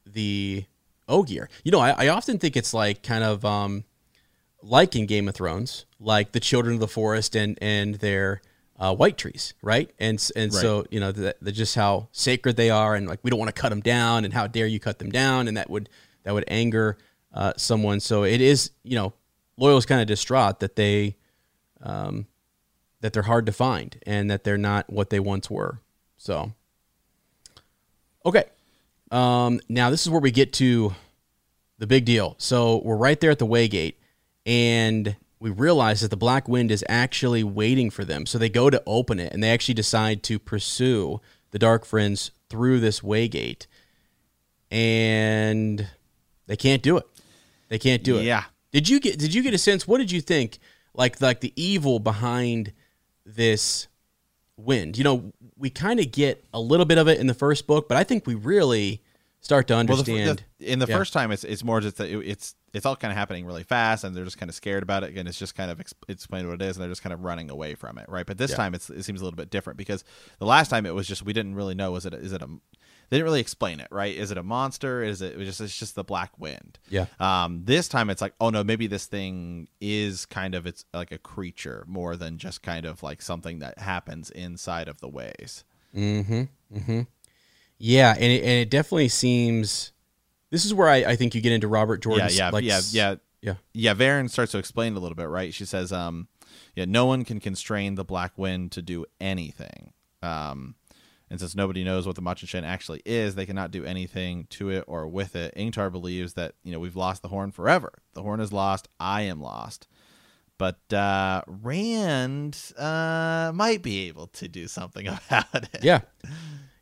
the Ogier. You know, I, I often think it's like kind of um, like in Game of Thrones, like the children of the forest and and their uh, white trees, right? And and so you know that just how sacred they are, and like we don't want to cut them down, and how dare you cut them down, and that would that would anger uh, someone. So it is, you know, Loial's kind of distraught that they um, that they're hard to find and that they're not what they once were. So okay, um, now this is where we get to the big deal. So we're right there at the Waygate, and we realize that the Black Wind is actually waiting for them. So they go to open it, and they actually decide to pursue the Dark Friends through this Waygate, and they can't do it. They can't do it. Yeah. Did you get Did you get a sense? What did you think? Like like the evil behind this wind. You know, we kind of get a little bit of it in the first book, but I think we really start to Well, the, understand. the, in the Yeah. first time, it's it's more just that it, it's it's all kind of happening really fast, and they're just kind of scared about it. and it's just kind of ex- explained what it is, and they're just kind of running away from it, right? But this Yeah. time, it's, it seems a little bit different because the last time it was just we didn't really know is it is it a they didn't really explain it, right? Is it a monster? Is it, it just it's just the black wind? Yeah. Um, this time it's like, oh no, maybe this thing is kind of it's like a creature more than just kind of like something that happens inside of the ways. Mm-hmm. Mm-hmm. Yeah, and it, and it definitely seems. This is where I, I think you get into Robert Jordan's. yeah, like, yeah, yeah. yeah. yeah, Verin starts to explain a little bit, right? She says, um, yeah, no one can constrain the black wind to do anything. Um, and since nobody knows what the Machin actually is, they cannot do anything to it or with it. Ingtar believes that, you know, we've lost the horn forever. The horn is lost. I am lost. But uh, Rand uh, might be able to do something about it. Yeah.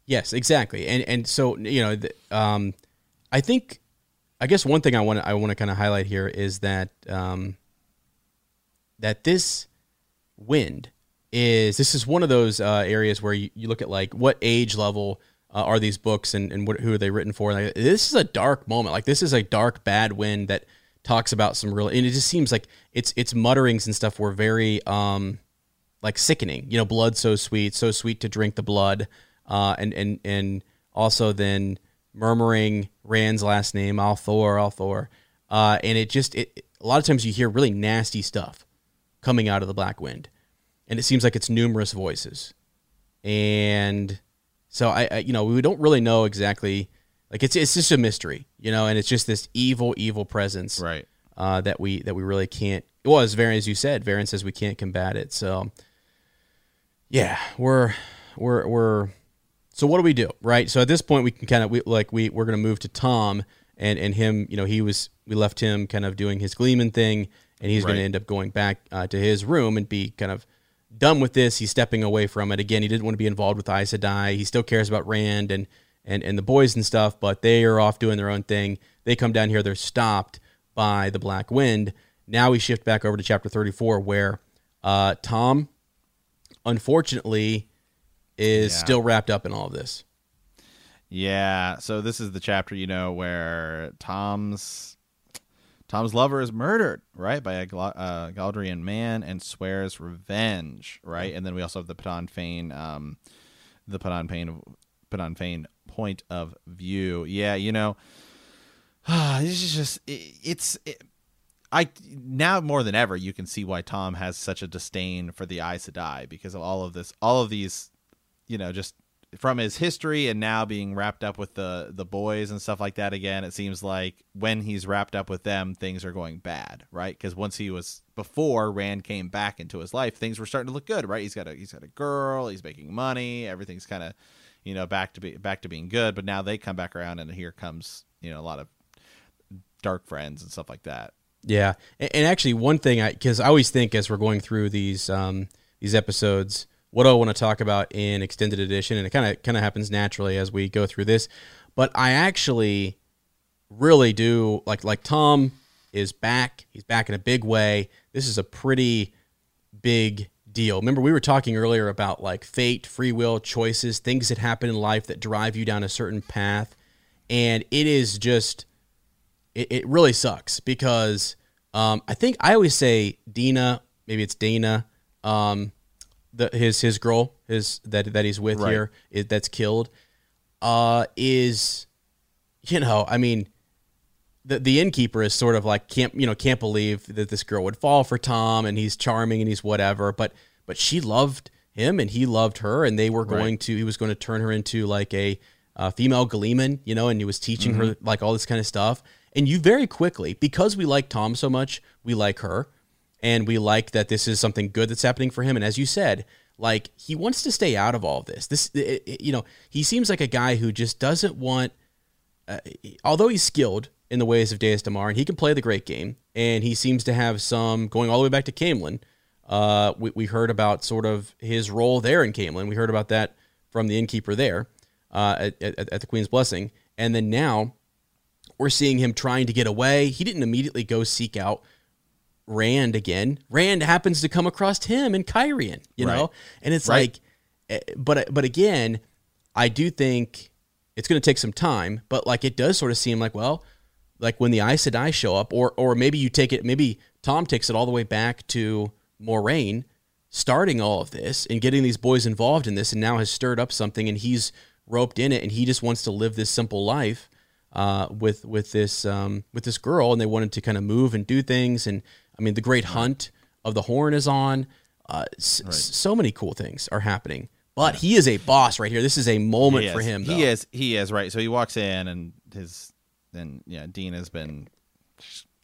Yes, exactly. And and so you know, the, um, I think, I guess one thing I want I want to kind of highlight here is that um, that this wind is this is one of those uh, areas where you, you look at like what age level uh, are these books and, and what, who are they written for? Like, this is a dark moment. Like this is a dark bad wind that talks about some real and it just seems like its its mutterings and stuff were very um like sickening. You know blood so sweet so sweet to drink the blood uh and and and also then murmuring rand's last name al'Thor al'Thor uh and it just it a lot of times you hear really nasty stuff coming out of the black wind and it seems like it's numerous voices and so I, I you know we don't really know exactly like it's it's just a mystery you know and it's just this evil evil presence Right. uh, that we that we really can't. Well, as Verin, as you said, Verin says we can't combat it. So, yeah, we're we're we're. So what do we do, right? So at this point, we can kind of we, like we we're gonna move to Thom and and him. You know, he was we left him kind of doing his Gleeman thing, and he's Right. gonna end up going back uh, to his room and be kind of done with this. He's stepping away from it again. He didn't want to be involved with Aes Sedai. He still cares about Rand and and and the boys and stuff, but they are off doing their own thing. They come down here. They're stopped by the Black Wind. Now we shift back over to chapter 34, where uh, Thom, unfortunately, is Yeah. still wrapped up in all of this. Yeah, so this is the chapter, you know, where Thom's Thom's lover is murdered, right, by a uh, Galldrian man and swears revenge, right? And then we also have the Padan Fain um, the pain put on pain point of view. Yeah, you know, this is just it, it's. It, I now more than ever you can see why Thom has such a disdain for the Aes Sedai because of all of this, all of these, you know, just from his history and now being wrapped up with the the boys and stuff like that again it seems like when he's wrapped up with them things are going bad right? Because once he was before rand came back into his life things were starting to look good right? He's got a he's got a girl he's making money everything's kind of you know back to be back to being good. But now they come back around and here comes you know a lot of dark friends and stuff like that. Yeah. And, and actually one thing i because i always think as we're going through these um these episodes what do I want to talk about in extended edition, and it kind of kind of happens naturally as we go through this. But I actually really do like like Thom is back. He's back in a big way. This is a pretty big deal. Remember we were talking earlier about like fate, free will, choices, things that happen in life that drive you down a certain path, and it is just it, it really sucks because um, I think I always say Dina, maybe it's Dana. Um, the his his girl his that that he's with Right. here is, that's killed uh is you know I mean the the innkeeper is sort of like can't you know can't believe that this girl would fall for Thom and he's charming and he's whatever but but she loved him and he loved her and they were going to he was going to turn her into like a uh, female Gleeman you know and he was teaching her like all this kind of stuff. And you very quickly because we like Thom so much we like her and we like that this is something good that's happening for him and as you said like he wants to stay out of all of this this it, it- you know he seems like a guy who just doesn't want uh, although he's skilled in the ways of Daes Dae'mar and he can play the great game and he seems to have some going all the way back to Caemlyn. uh, we, we heard about sort of his role there in Caemlyn. we heard about that from the innkeeper there uh, at, at, at the Queen's Blessing and then now we're seeing him trying to get away he didn't immediately go seek out Rand again. Rand happens to come across him and Cairhien, you know, and it's Right. like, eh, but but again, I do think it's going to take some time. But like, it does sort of seem like, well, like when the Aes Sedai show up, or or maybe you take it, maybe Thom takes it all the way back to Moiraine, starting all of this and getting these boys involved in this, and now has stirred up something, and he's roped in it, and he just wants to live this simple life uh, with with this um, with this girl, and they wanted to kind of move and do things. And I mean, the Great Hunt of the Horn is on. Uh, s- s- so many cool things are happening. But he is a boss right here. This is a moment for him. He is. He is right. So he walks in, and his then yeah, Dean has been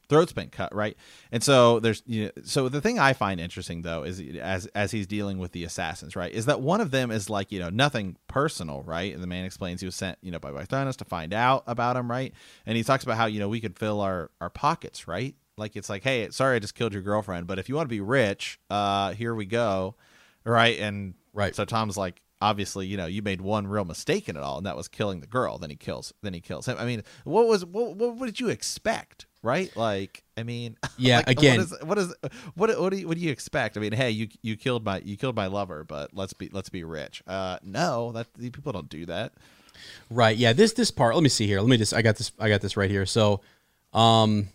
throat's been cut right, and so there's you know, so the thing I find interesting though is as as he's dealing with the assassins right is that one of them is like you know nothing personal right, and the man explains he was sent you know by Barthanes to find out about him right, and he talks about how you know we could fill our our pockets right. Like it's like, hey, sorry, I just killed your girlfriend, but if you want to be rich, uh, here we go, right? And Right. so Thom's like, obviously, you know, you made one real mistake in it all, and that was killing the girl. Then he kills. Then he kills him. I mean, what was what? What, did you expect? Right? Like, I mean, Yeah, like, again- what is what is what what do you, what do you expect? I mean, hey, you you killed my you killed my lover, but let's be let's be rich. Uh, no, that people don't do that. Right. Yeah. This this part. Let me see here. Let me just. I got this. I got this right here. So, um,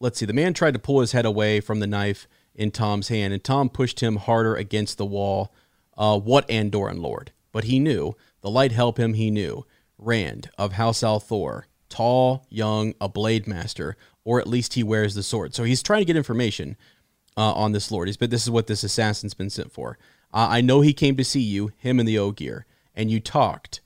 let's see. The man tried to pull his head away from the knife in Thom's hand, and Thom pushed him harder against the wall. Uh, what Andoran lord? But he knew the light help him. He knew Rand of House al'Thor, tall, young, a blade master, or at least he wears the sword. So he's trying to get information uh, on this lord. He's but this is what this assassin's been sent for. Uh, I know he came to see you, him and the Ogier, and you talked.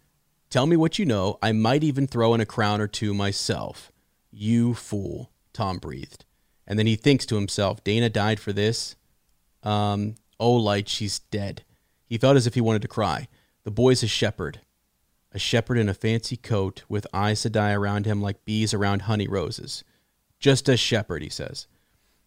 Tell me what you know. I might even throw in a crown or two myself. You fool, Thom breathed. And then he thinks to himself, Dana died for this. Um, oh, light, she's dead. He felt as if he wanted to cry. The boy's a shepherd. A shepherd in a fancy coat with eyes to die around him like bees around honey roses. Just a shepherd, he says.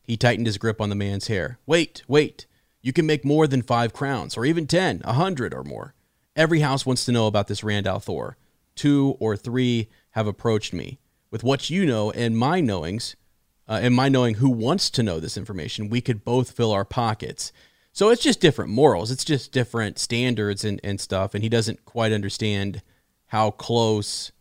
He tightened his grip on the man's hair. Wait, wait. You can make more than five crowns, or even ten, a hundred or more. Every house wants to know about this Rand al'Thor. Two or three have approached me. With what you know and my knowings, uh, and my knowing who wants to know this information, we could both fill our pockets. So it's just different morals. It's just different standards and, and stuff. And he doesn't quite understand how close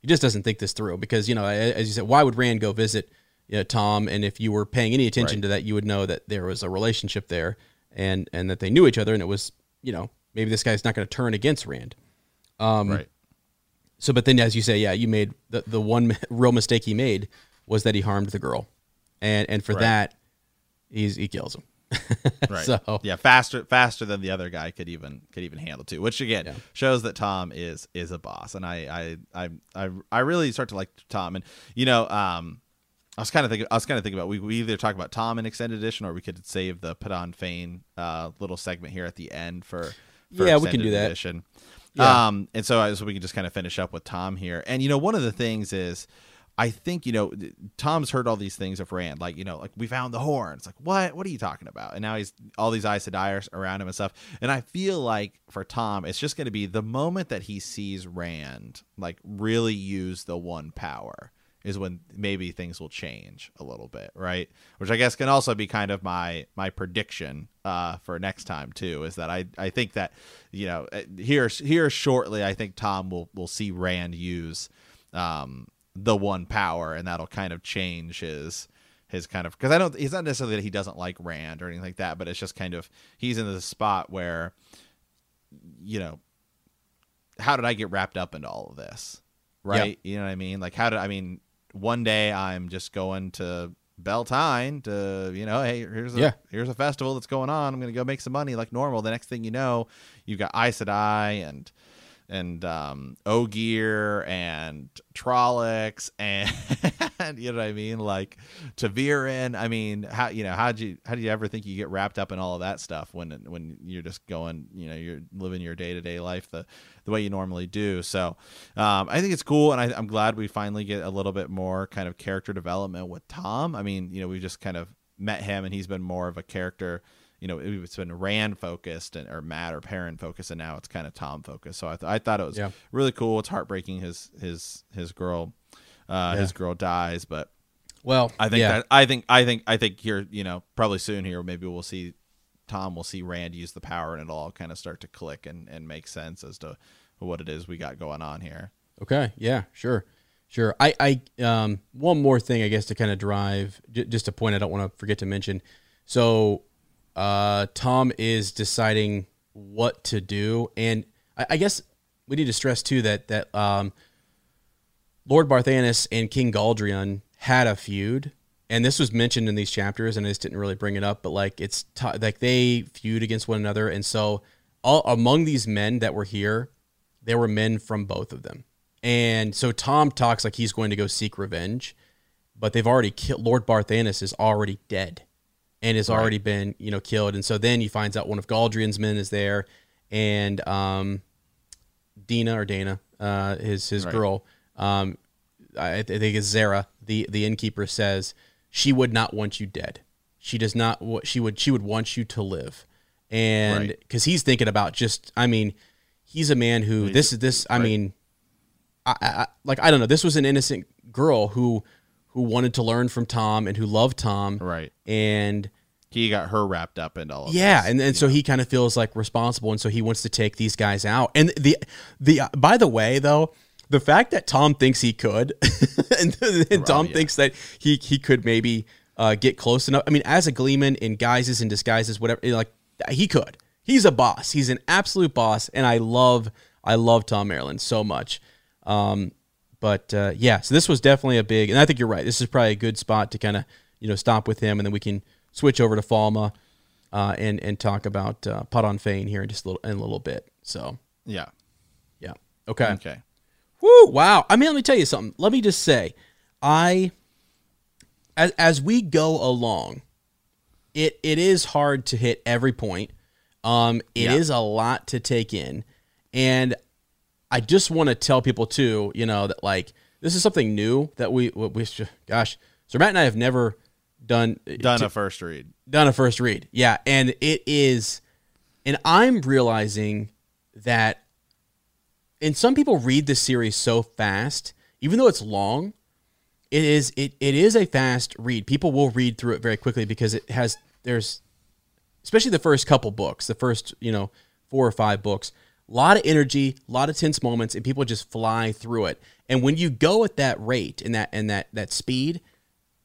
he just doesn't think this through because you know as you said why would rand go visit you know, Thom and if you were paying any attention Right. to that you would know that there was a relationship there and and that they knew each other and it was you know maybe this guy's not going to turn against Rand. Um, right. So, but then, as you say, yeah, you made the the one real mistake he made was that he harmed the girl, and and for Right. that, he's he kills him. Right. so yeah, faster faster than the other guy could even could even handle too. Which again Yeah. shows that Thom is is a boss, and I I I I, I really start to like Thom. And you know, um, I was kind of thinking I was kind of thinking about we, we either talk about Thom in extended edition or we could save the Padan Fain uh, little segment here at the end for. for Yeah, we can do that. Edition. Yeah. Um, and so I so we can just kind of finish up with Thom here. And you know, one of the things is. I think you know Thom's heard all these things of Rand, like you know, like we found the horn. It's like what? What are you talking about? And now he's all these Aes Sedai are around him and stuff. And I feel like for Thom, it's just going to be the moment that he sees Rand like really use the one power is when maybe things will change a little bit, right? Which I guess can also be kind of my my prediction uh, for next time too. Is that I I think that you know uh, here here shortly, I think Thom will will see Rand use um, the one power, and that'll kind of change his his kind of because I don't. It's not necessarily that he doesn't like Rand or anything like that, but it's just kind of he's in this spot where, you know, how did I get wrapped up into all of this? Right? You know what I mean? Like how did I mean? One day I'm just going to Bel Tine to you know, hey, here's a Yeah. here's a festival that's going on. I'm gonna go make some money like normal. The next thing you know, you've got Aes Sedai and and um, and Trollocs and you know what I mean, like ta'veren. I mean, how you know how do you how do you ever think you get wrapped up in all of that stuff when when you're just going, you know, you're living your day to day life the the way you normally do. So um, I think it's cool, and I, I'm glad we finally get a little bit more kind of character development with Thom. I mean, you know, we just kind of met him, and he's been more of a character you know, it's been Rand focused and or Mat or Perrin focused, and now it's kind of Thom focused. So I, th- I thought it was Yeah. really cool. It's heartbreaking his his his girl, uh, his girl dies, but well, I think yeah. that I think I think I think here you know probably soon here maybe we'll see Thom will see Rand use the power and it'll all kind of start to click and and make sense as to what it is we got going on here. Okay. Yeah. Sure. Sure. I. I. Um. One more thing, I guess, to kind of drive, j- just a point I don't want to forget to mention. So, uh, Thom is deciding what to do, and I, I guess we need to stress too that that um, Lord Barthanes and King Galldrian had a feud, and this was mentioned in these chapters, and I just didn't really bring it up, but like it's t- like they feud against one another, and so all among these men that were here, there were men from both of them, and so Thom talks like he's going to go seek revenge, but they've already killed Lord Barthanes is already dead, and has already been you know killed, and so then he finds out one of Galldrian's men is there, and um, Dina or Dana, uh, his his Right. girl, um, I, I think it's Zara, the the innkeeper says she would not want you dead. She does not. She would. She would want you to live, and Right. because he's thinking about just. I mean, he's a man who this is this. I right. mean, I, I like I don't know. This was an innocent girl who who wanted to learn from Thom and who loved Thom, Right. and He got her wrapped up in all of yeah, this, and and so he kind of feels like responsible, and so he wants to take these guys out. And the the by the way, though, the fact that Thom thinks he could, and, and Thom yeah. thinks that he he could maybe uh, get close enough. I mean, as a Gleeman in guises and disguises, whatever, like he could. He's a boss. He's an absolute boss, and I love I love Thom Merrilin so much. Um, but uh, yeah, so this was definitely a big, and I think you're right. This is probably a good spot to kind of you know stop with him, and then we can switch over to Falme uh, and and talk about uh, Padan Fain here in just a little in a little bit. So Yeah. yeah, okay. Okay. Woo! Wow. I mean, let me tell you something. Let me just say, I as as we go along, it it is hard to hit every point. Um, it is Yeah. a lot to take in, and I just want to tell people too, you know, that like this is something new that we we, gosh, so Matt and I have never done uh, Done to- a first read. done a first read. Yeah, and it is and I'm realizing that and some people read this series so fast, even though it's long, it is it, it is a fast read. People will read through it very quickly because it has there's especially the first couple books, the first, you know, four or five books, a lot of energy, a lot of tense moments, and people just fly through it. And when you go at that rate and that and that that speed,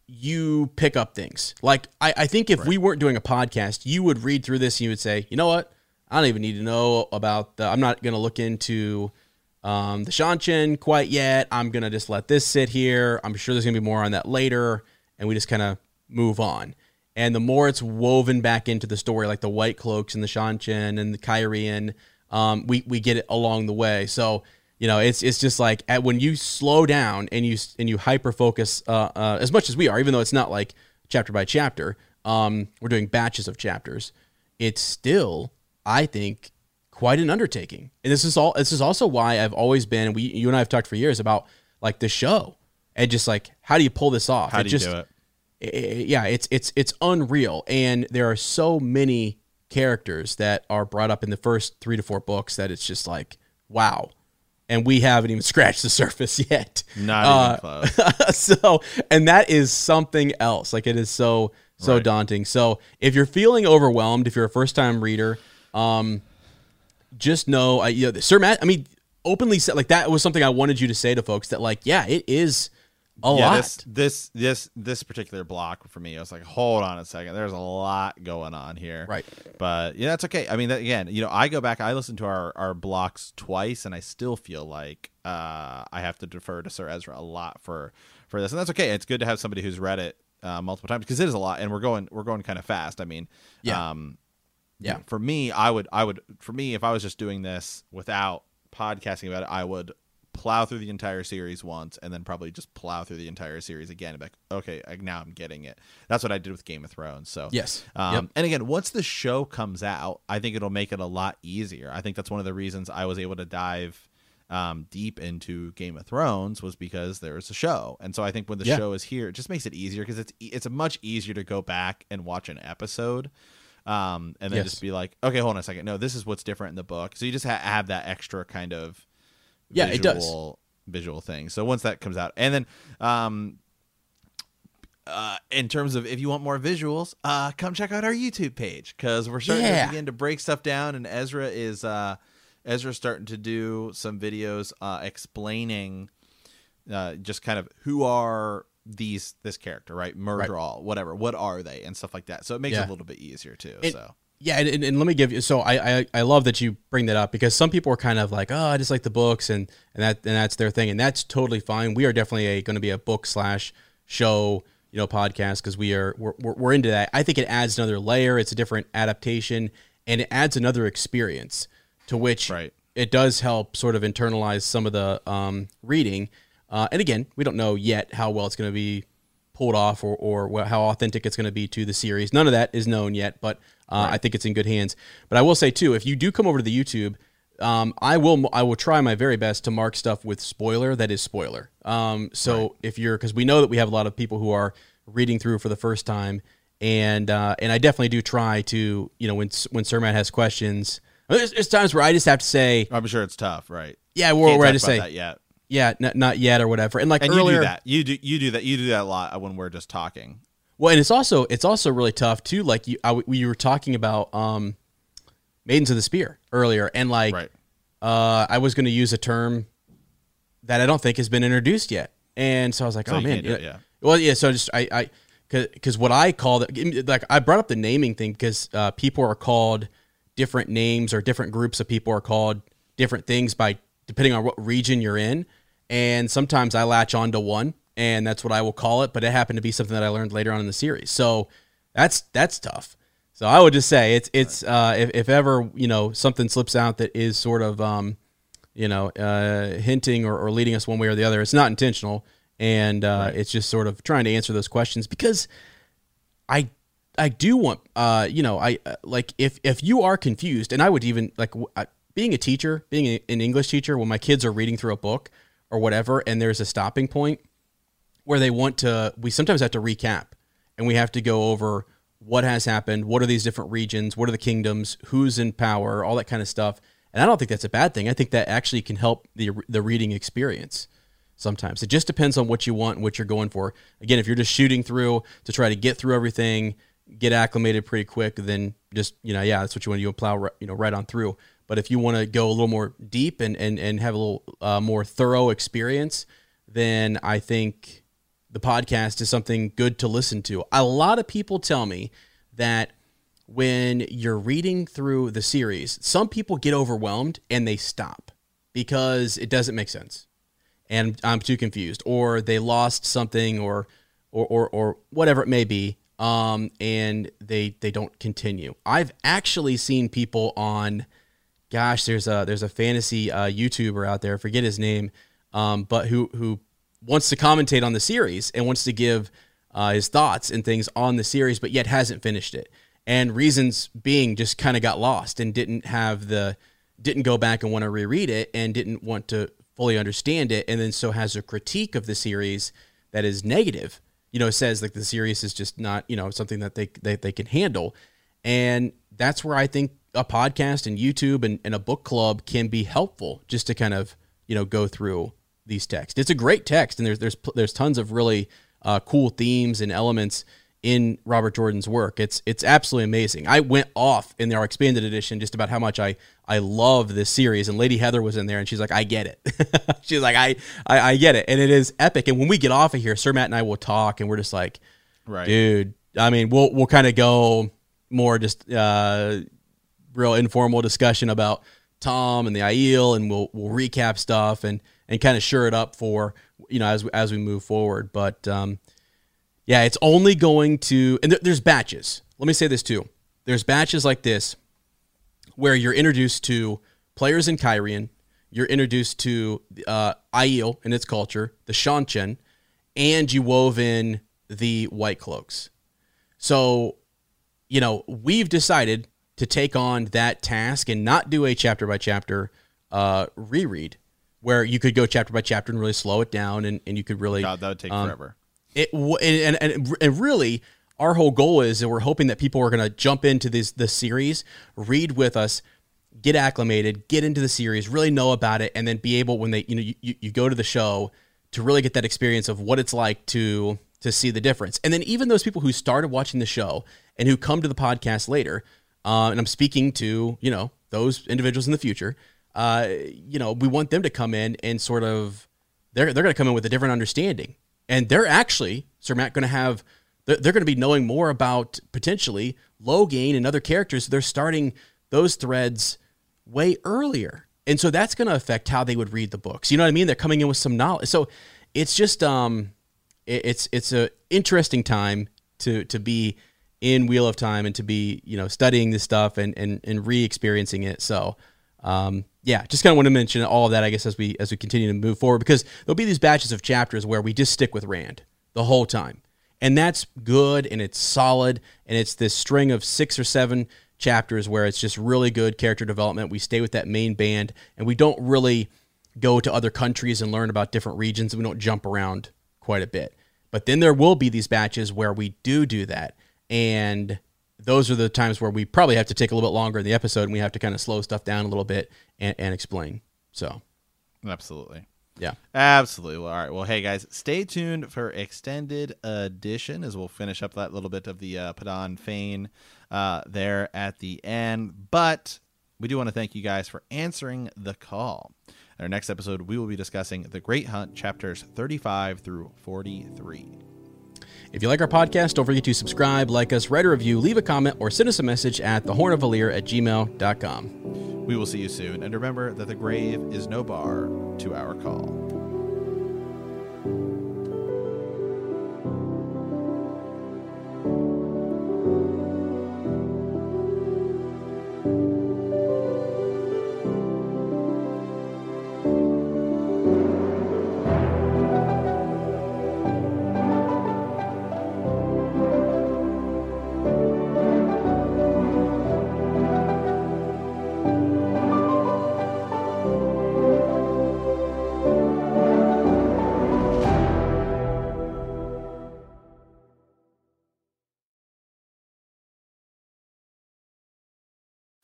you pick up things. Like I, I think if we weren't doing a podcast, you would read through this and you would say, you know what? I don't even need to know about the. I'm not gonna look into um, the Seanchan quite yet. I'm gonna just let this sit here. I'm sure there's gonna be more on that later, and we just kind of move on. And the more it's woven back into the story, like the White Cloaks and the Seanchan and the Cairhien, um, we we get it along the way. So you know, it's it's just like at, when you slow down and you and you hyper focus uh, uh, as much as we are, even though it's not like chapter by chapter. Um, we're doing batches of chapters. It's still, I think, quite an undertaking. And this is all. This is also why I've always been. We, you and I have talked for years about like the show and just like how do you pull this off? How it do you just, do it? it- yeah, it's it's it's unreal, and there are so many characters that are brought up in the first three to four books that it's just like wow, and we haven't even scratched the surface yet. Not Uh, even close. so, and that is something else. Like it is so so Right. daunting. So, if you're feeling overwhelmed, if you're a first time reader, um, just know, I, you know, Sir Matt. I mean, openly said like that was something I wanted you to say to folks that like, yeah, it is a yeah, lot. this this this this particular block for me, I was like, hold on a second, there's a lot going on here. Right. But yeah, that's okay. I mean, that, again, you know, I go back, I listen to our our blocks twice, and I still feel like uh, I have to defer to Sir Ezra a lot for for this, and that's okay. It's good to have somebody who's read it uh, multiple times because it is a lot, and we're going we're going kind of fast. I mean, Yeah. Um, Yeah. For me, I would I would for me if I was just doing this without podcasting about it, I would plow through the entire series once and then probably just plow through the entire series again and be like, okay, I, now I'm getting it. That's what I did with Game of Thrones. So Yes. um, Yep. and again, once the show comes out, I think it'll make it a lot easier. I think that's one of the reasons I was able to dive um, deep into Game of Thrones was because there was a show, and so I think when the Yeah. show is here, it just makes it easier because it's it's much easier to go back and watch an episode. Um, and then Yes. just be like, okay, hold on a second. No, this is what's different in the book. So you just ha- have that extra kind of Yeah, it does. visual, visual thing. So once that comes out, and then um, uh, in terms of if you want more visuals, uh, come check out our YouTube page because we're starting Yeah. to begin to break stuff down, and Ezra is uh, Ezra's starting to do some videos uh, explaining uh, just kind of who are these this character, right? Myrddraal, whatever. What are they and stuff like that. So it makes it a little bit easier too. And- so Yeah, and, and, let me give you. So I, I I love that you bring that up because some people are kind of like, oh, I just like the books and and that and that's their thing, and that's totally fine. We are definitely a, going to be a book slash show, you know, podcast because we are we're, we're we're into that. I think it adds another layer. It's a different adaptation, and it adds another experience to which Right. it does help sort of internalize some of the um, reading. Uh, and again, we don't know yet how well it's going to be pulled off or, or how authentic it's going to be to the series. None of that is known yet, but uh, I think it's in good hands. But I will say too, if you do come over to the YouTube, um, I will I will try my very best to mark stuff with spoiler that is spoiler. Um, so if you're because we know that we have a lot of people who are reading through for the first time, and uh, and I definitely do try to you know when when Sir Matt has questions. There's, there's times where I just have to say, I'm sure it's tough, right? yeah, where, Can't where I just say, that yet. yeah, n- not yet or whatever. And like And earlier, you do that. You do you do that. You do that a lot when we're just talking. Well, and it's also it's also really tough too. Like you, I, we were talking about um, Maidens of the Spear earlier, and like Right. uh, I was going to use a term that I don't think has been introduced yet, and so I was like, So oh man, it, yeah. Well, yeah. So just I I because what I call it like I brought up the naming thing because uh, people are called different names or different groups of people are called different things by depending on what region you're in, and sometimes I latch on to one, and that's what I will call it. But it happened to be something that I learned later on in the series, so that's that's tough. So I would just say it's it's uh, if if ever you know something slips out that is sort of um, you know, uh, hinting or, or leading us one way or the other. It's not intentional, and uh, it's just sort of trying to answer those questions because I I do want uh, you know I uh, like if if you are confused, and I would even like being a teacher, being an English teacher, when my kids are reading through a book or whatever, and there's a stopping point where they want to we sometimes have to recap and we have to go over what has happened what are these different regions what are the kingdoms who's in power all that kind of stuff. And i don't think that's a bad thing. I think that actually can help the the reading experience sometimes. It just depends on what you want and what you're going for. Again if you're just shooting through to try to get through everything get acclimated pretty quick then just you know yeah that's what you want to do plow you know right on through. But if you want to go a little more deep and and, and have a little uh, more thorough experience then i think the podcast is something good to listen to. A lot of people tell me that when you're reading through the series, some people get overwhelmed and they stop because it doesn't make sense. And I'm too confused, or they lost something, or or or, or whatever it may be, um, and they they don't continue. I've actually seen people on, gosh, there's a there's a fantasy uh, YouTuber out there, forget his name, um, but who who wants to commentate on the series and wants to give uh, his thoughts and things on the series, but yet hasn't finished it. And reasons being just kind of got lost and didn't have the didn't go back and want to reread it and didn't want to fully understand it, and then so has a critique of the series that is negative. You know, says like the series is just not you know something that they they, they can handle, and that's where I think a podcast and YouTube and, and a book club can be helpful just to kind of you know go through these texts. It's a great text, and there's there's there's tons of really uh, cool themes and elements in Robert Jordan's work. It's it's absolutely amazing. I went off in our expanded edition just about how much I I love this series. And Lady Heather was in there, and she's like, I get it. she's like, I, I I get it, and it is epic. And when we get off of here, Sir Matt and I will talk, and we're just like, Right. dude. I mean, we'll we'll kind of go more just uh, real informal discussion about Thom and the Aiel, and we'll we'll recap stuff and and kind of sure it up for you know as as we move forward. But um, yeah, it's only going to and there, there's batches. Let me say this too. There's batches like this where you're introduced to players in Cairhien, you're introduced to uh, Aiel and its culture, the Seanchan, and you wove in the White Cloaks. So, you know, we've decided to take on that task and not do a chapter by chapter uh, reread where you could go chapter by chapter and really slow it down and, and you could really God, that would take um, forever. it w- and, and and really our whole goal is that we're hoping that people are going to jump into this this series, read with us, get acclimated, get into the series, really know about it, and then be able when they you know you, you go to the show to really get that experience of what it's like to to see the difference. And then even those people who started watching the show and who come to the podcast later, uh, and I'm speaking to you know those individuals in the future. Uh, you know, we want them to come in and sort of they're they're going to come in with a different understanding, and they're actually Sir Matt going to have they're, they're going to be knowing more about potentially Logain and other characters. They're starting those threads way earlier, and so that's going to affect how they would read the books. You know what I mean? They're coming in with some knowledge, so it's just um, it, it's it's a interesting time to to be in Wheel of Time and to be you know studying this stuff and and and re-experiencing it. So. Um, yeah, just kind of want to mention all of that, I guess, as we as we continue to move forward, because there'll be these batches of chapters where we just stick with Rand the whole time, and that's good and it's solid, and it's this string of six or seven chapters where it's just really good character development. We stay with that main band, and we don't really go to other countries and learn about different regions. We don't jump around quite a bit, but then there will be these batches where we do do that, and those are the times where we probably have to take a little bit longer in the episode and we have to kind of slow stuff down a little bit and, and explain. So, Absolutely. yeah. Absolutely. All right. Well, hey guys, stay tuned for extended edition as we'll finish up that little bit of the uh, Padan Fain uh, there at the end. But we do want to thank you guys for answering the call. In our next episode, we will be discussing The Great Hunt, chapters 35 through 43. If you like our podcast, don't forget to subscribe, like us, write a review, leave a comment, or send us a message at thehornofvalere at gmail.com. We will see you soon. And remember that the grave is no bar to our call.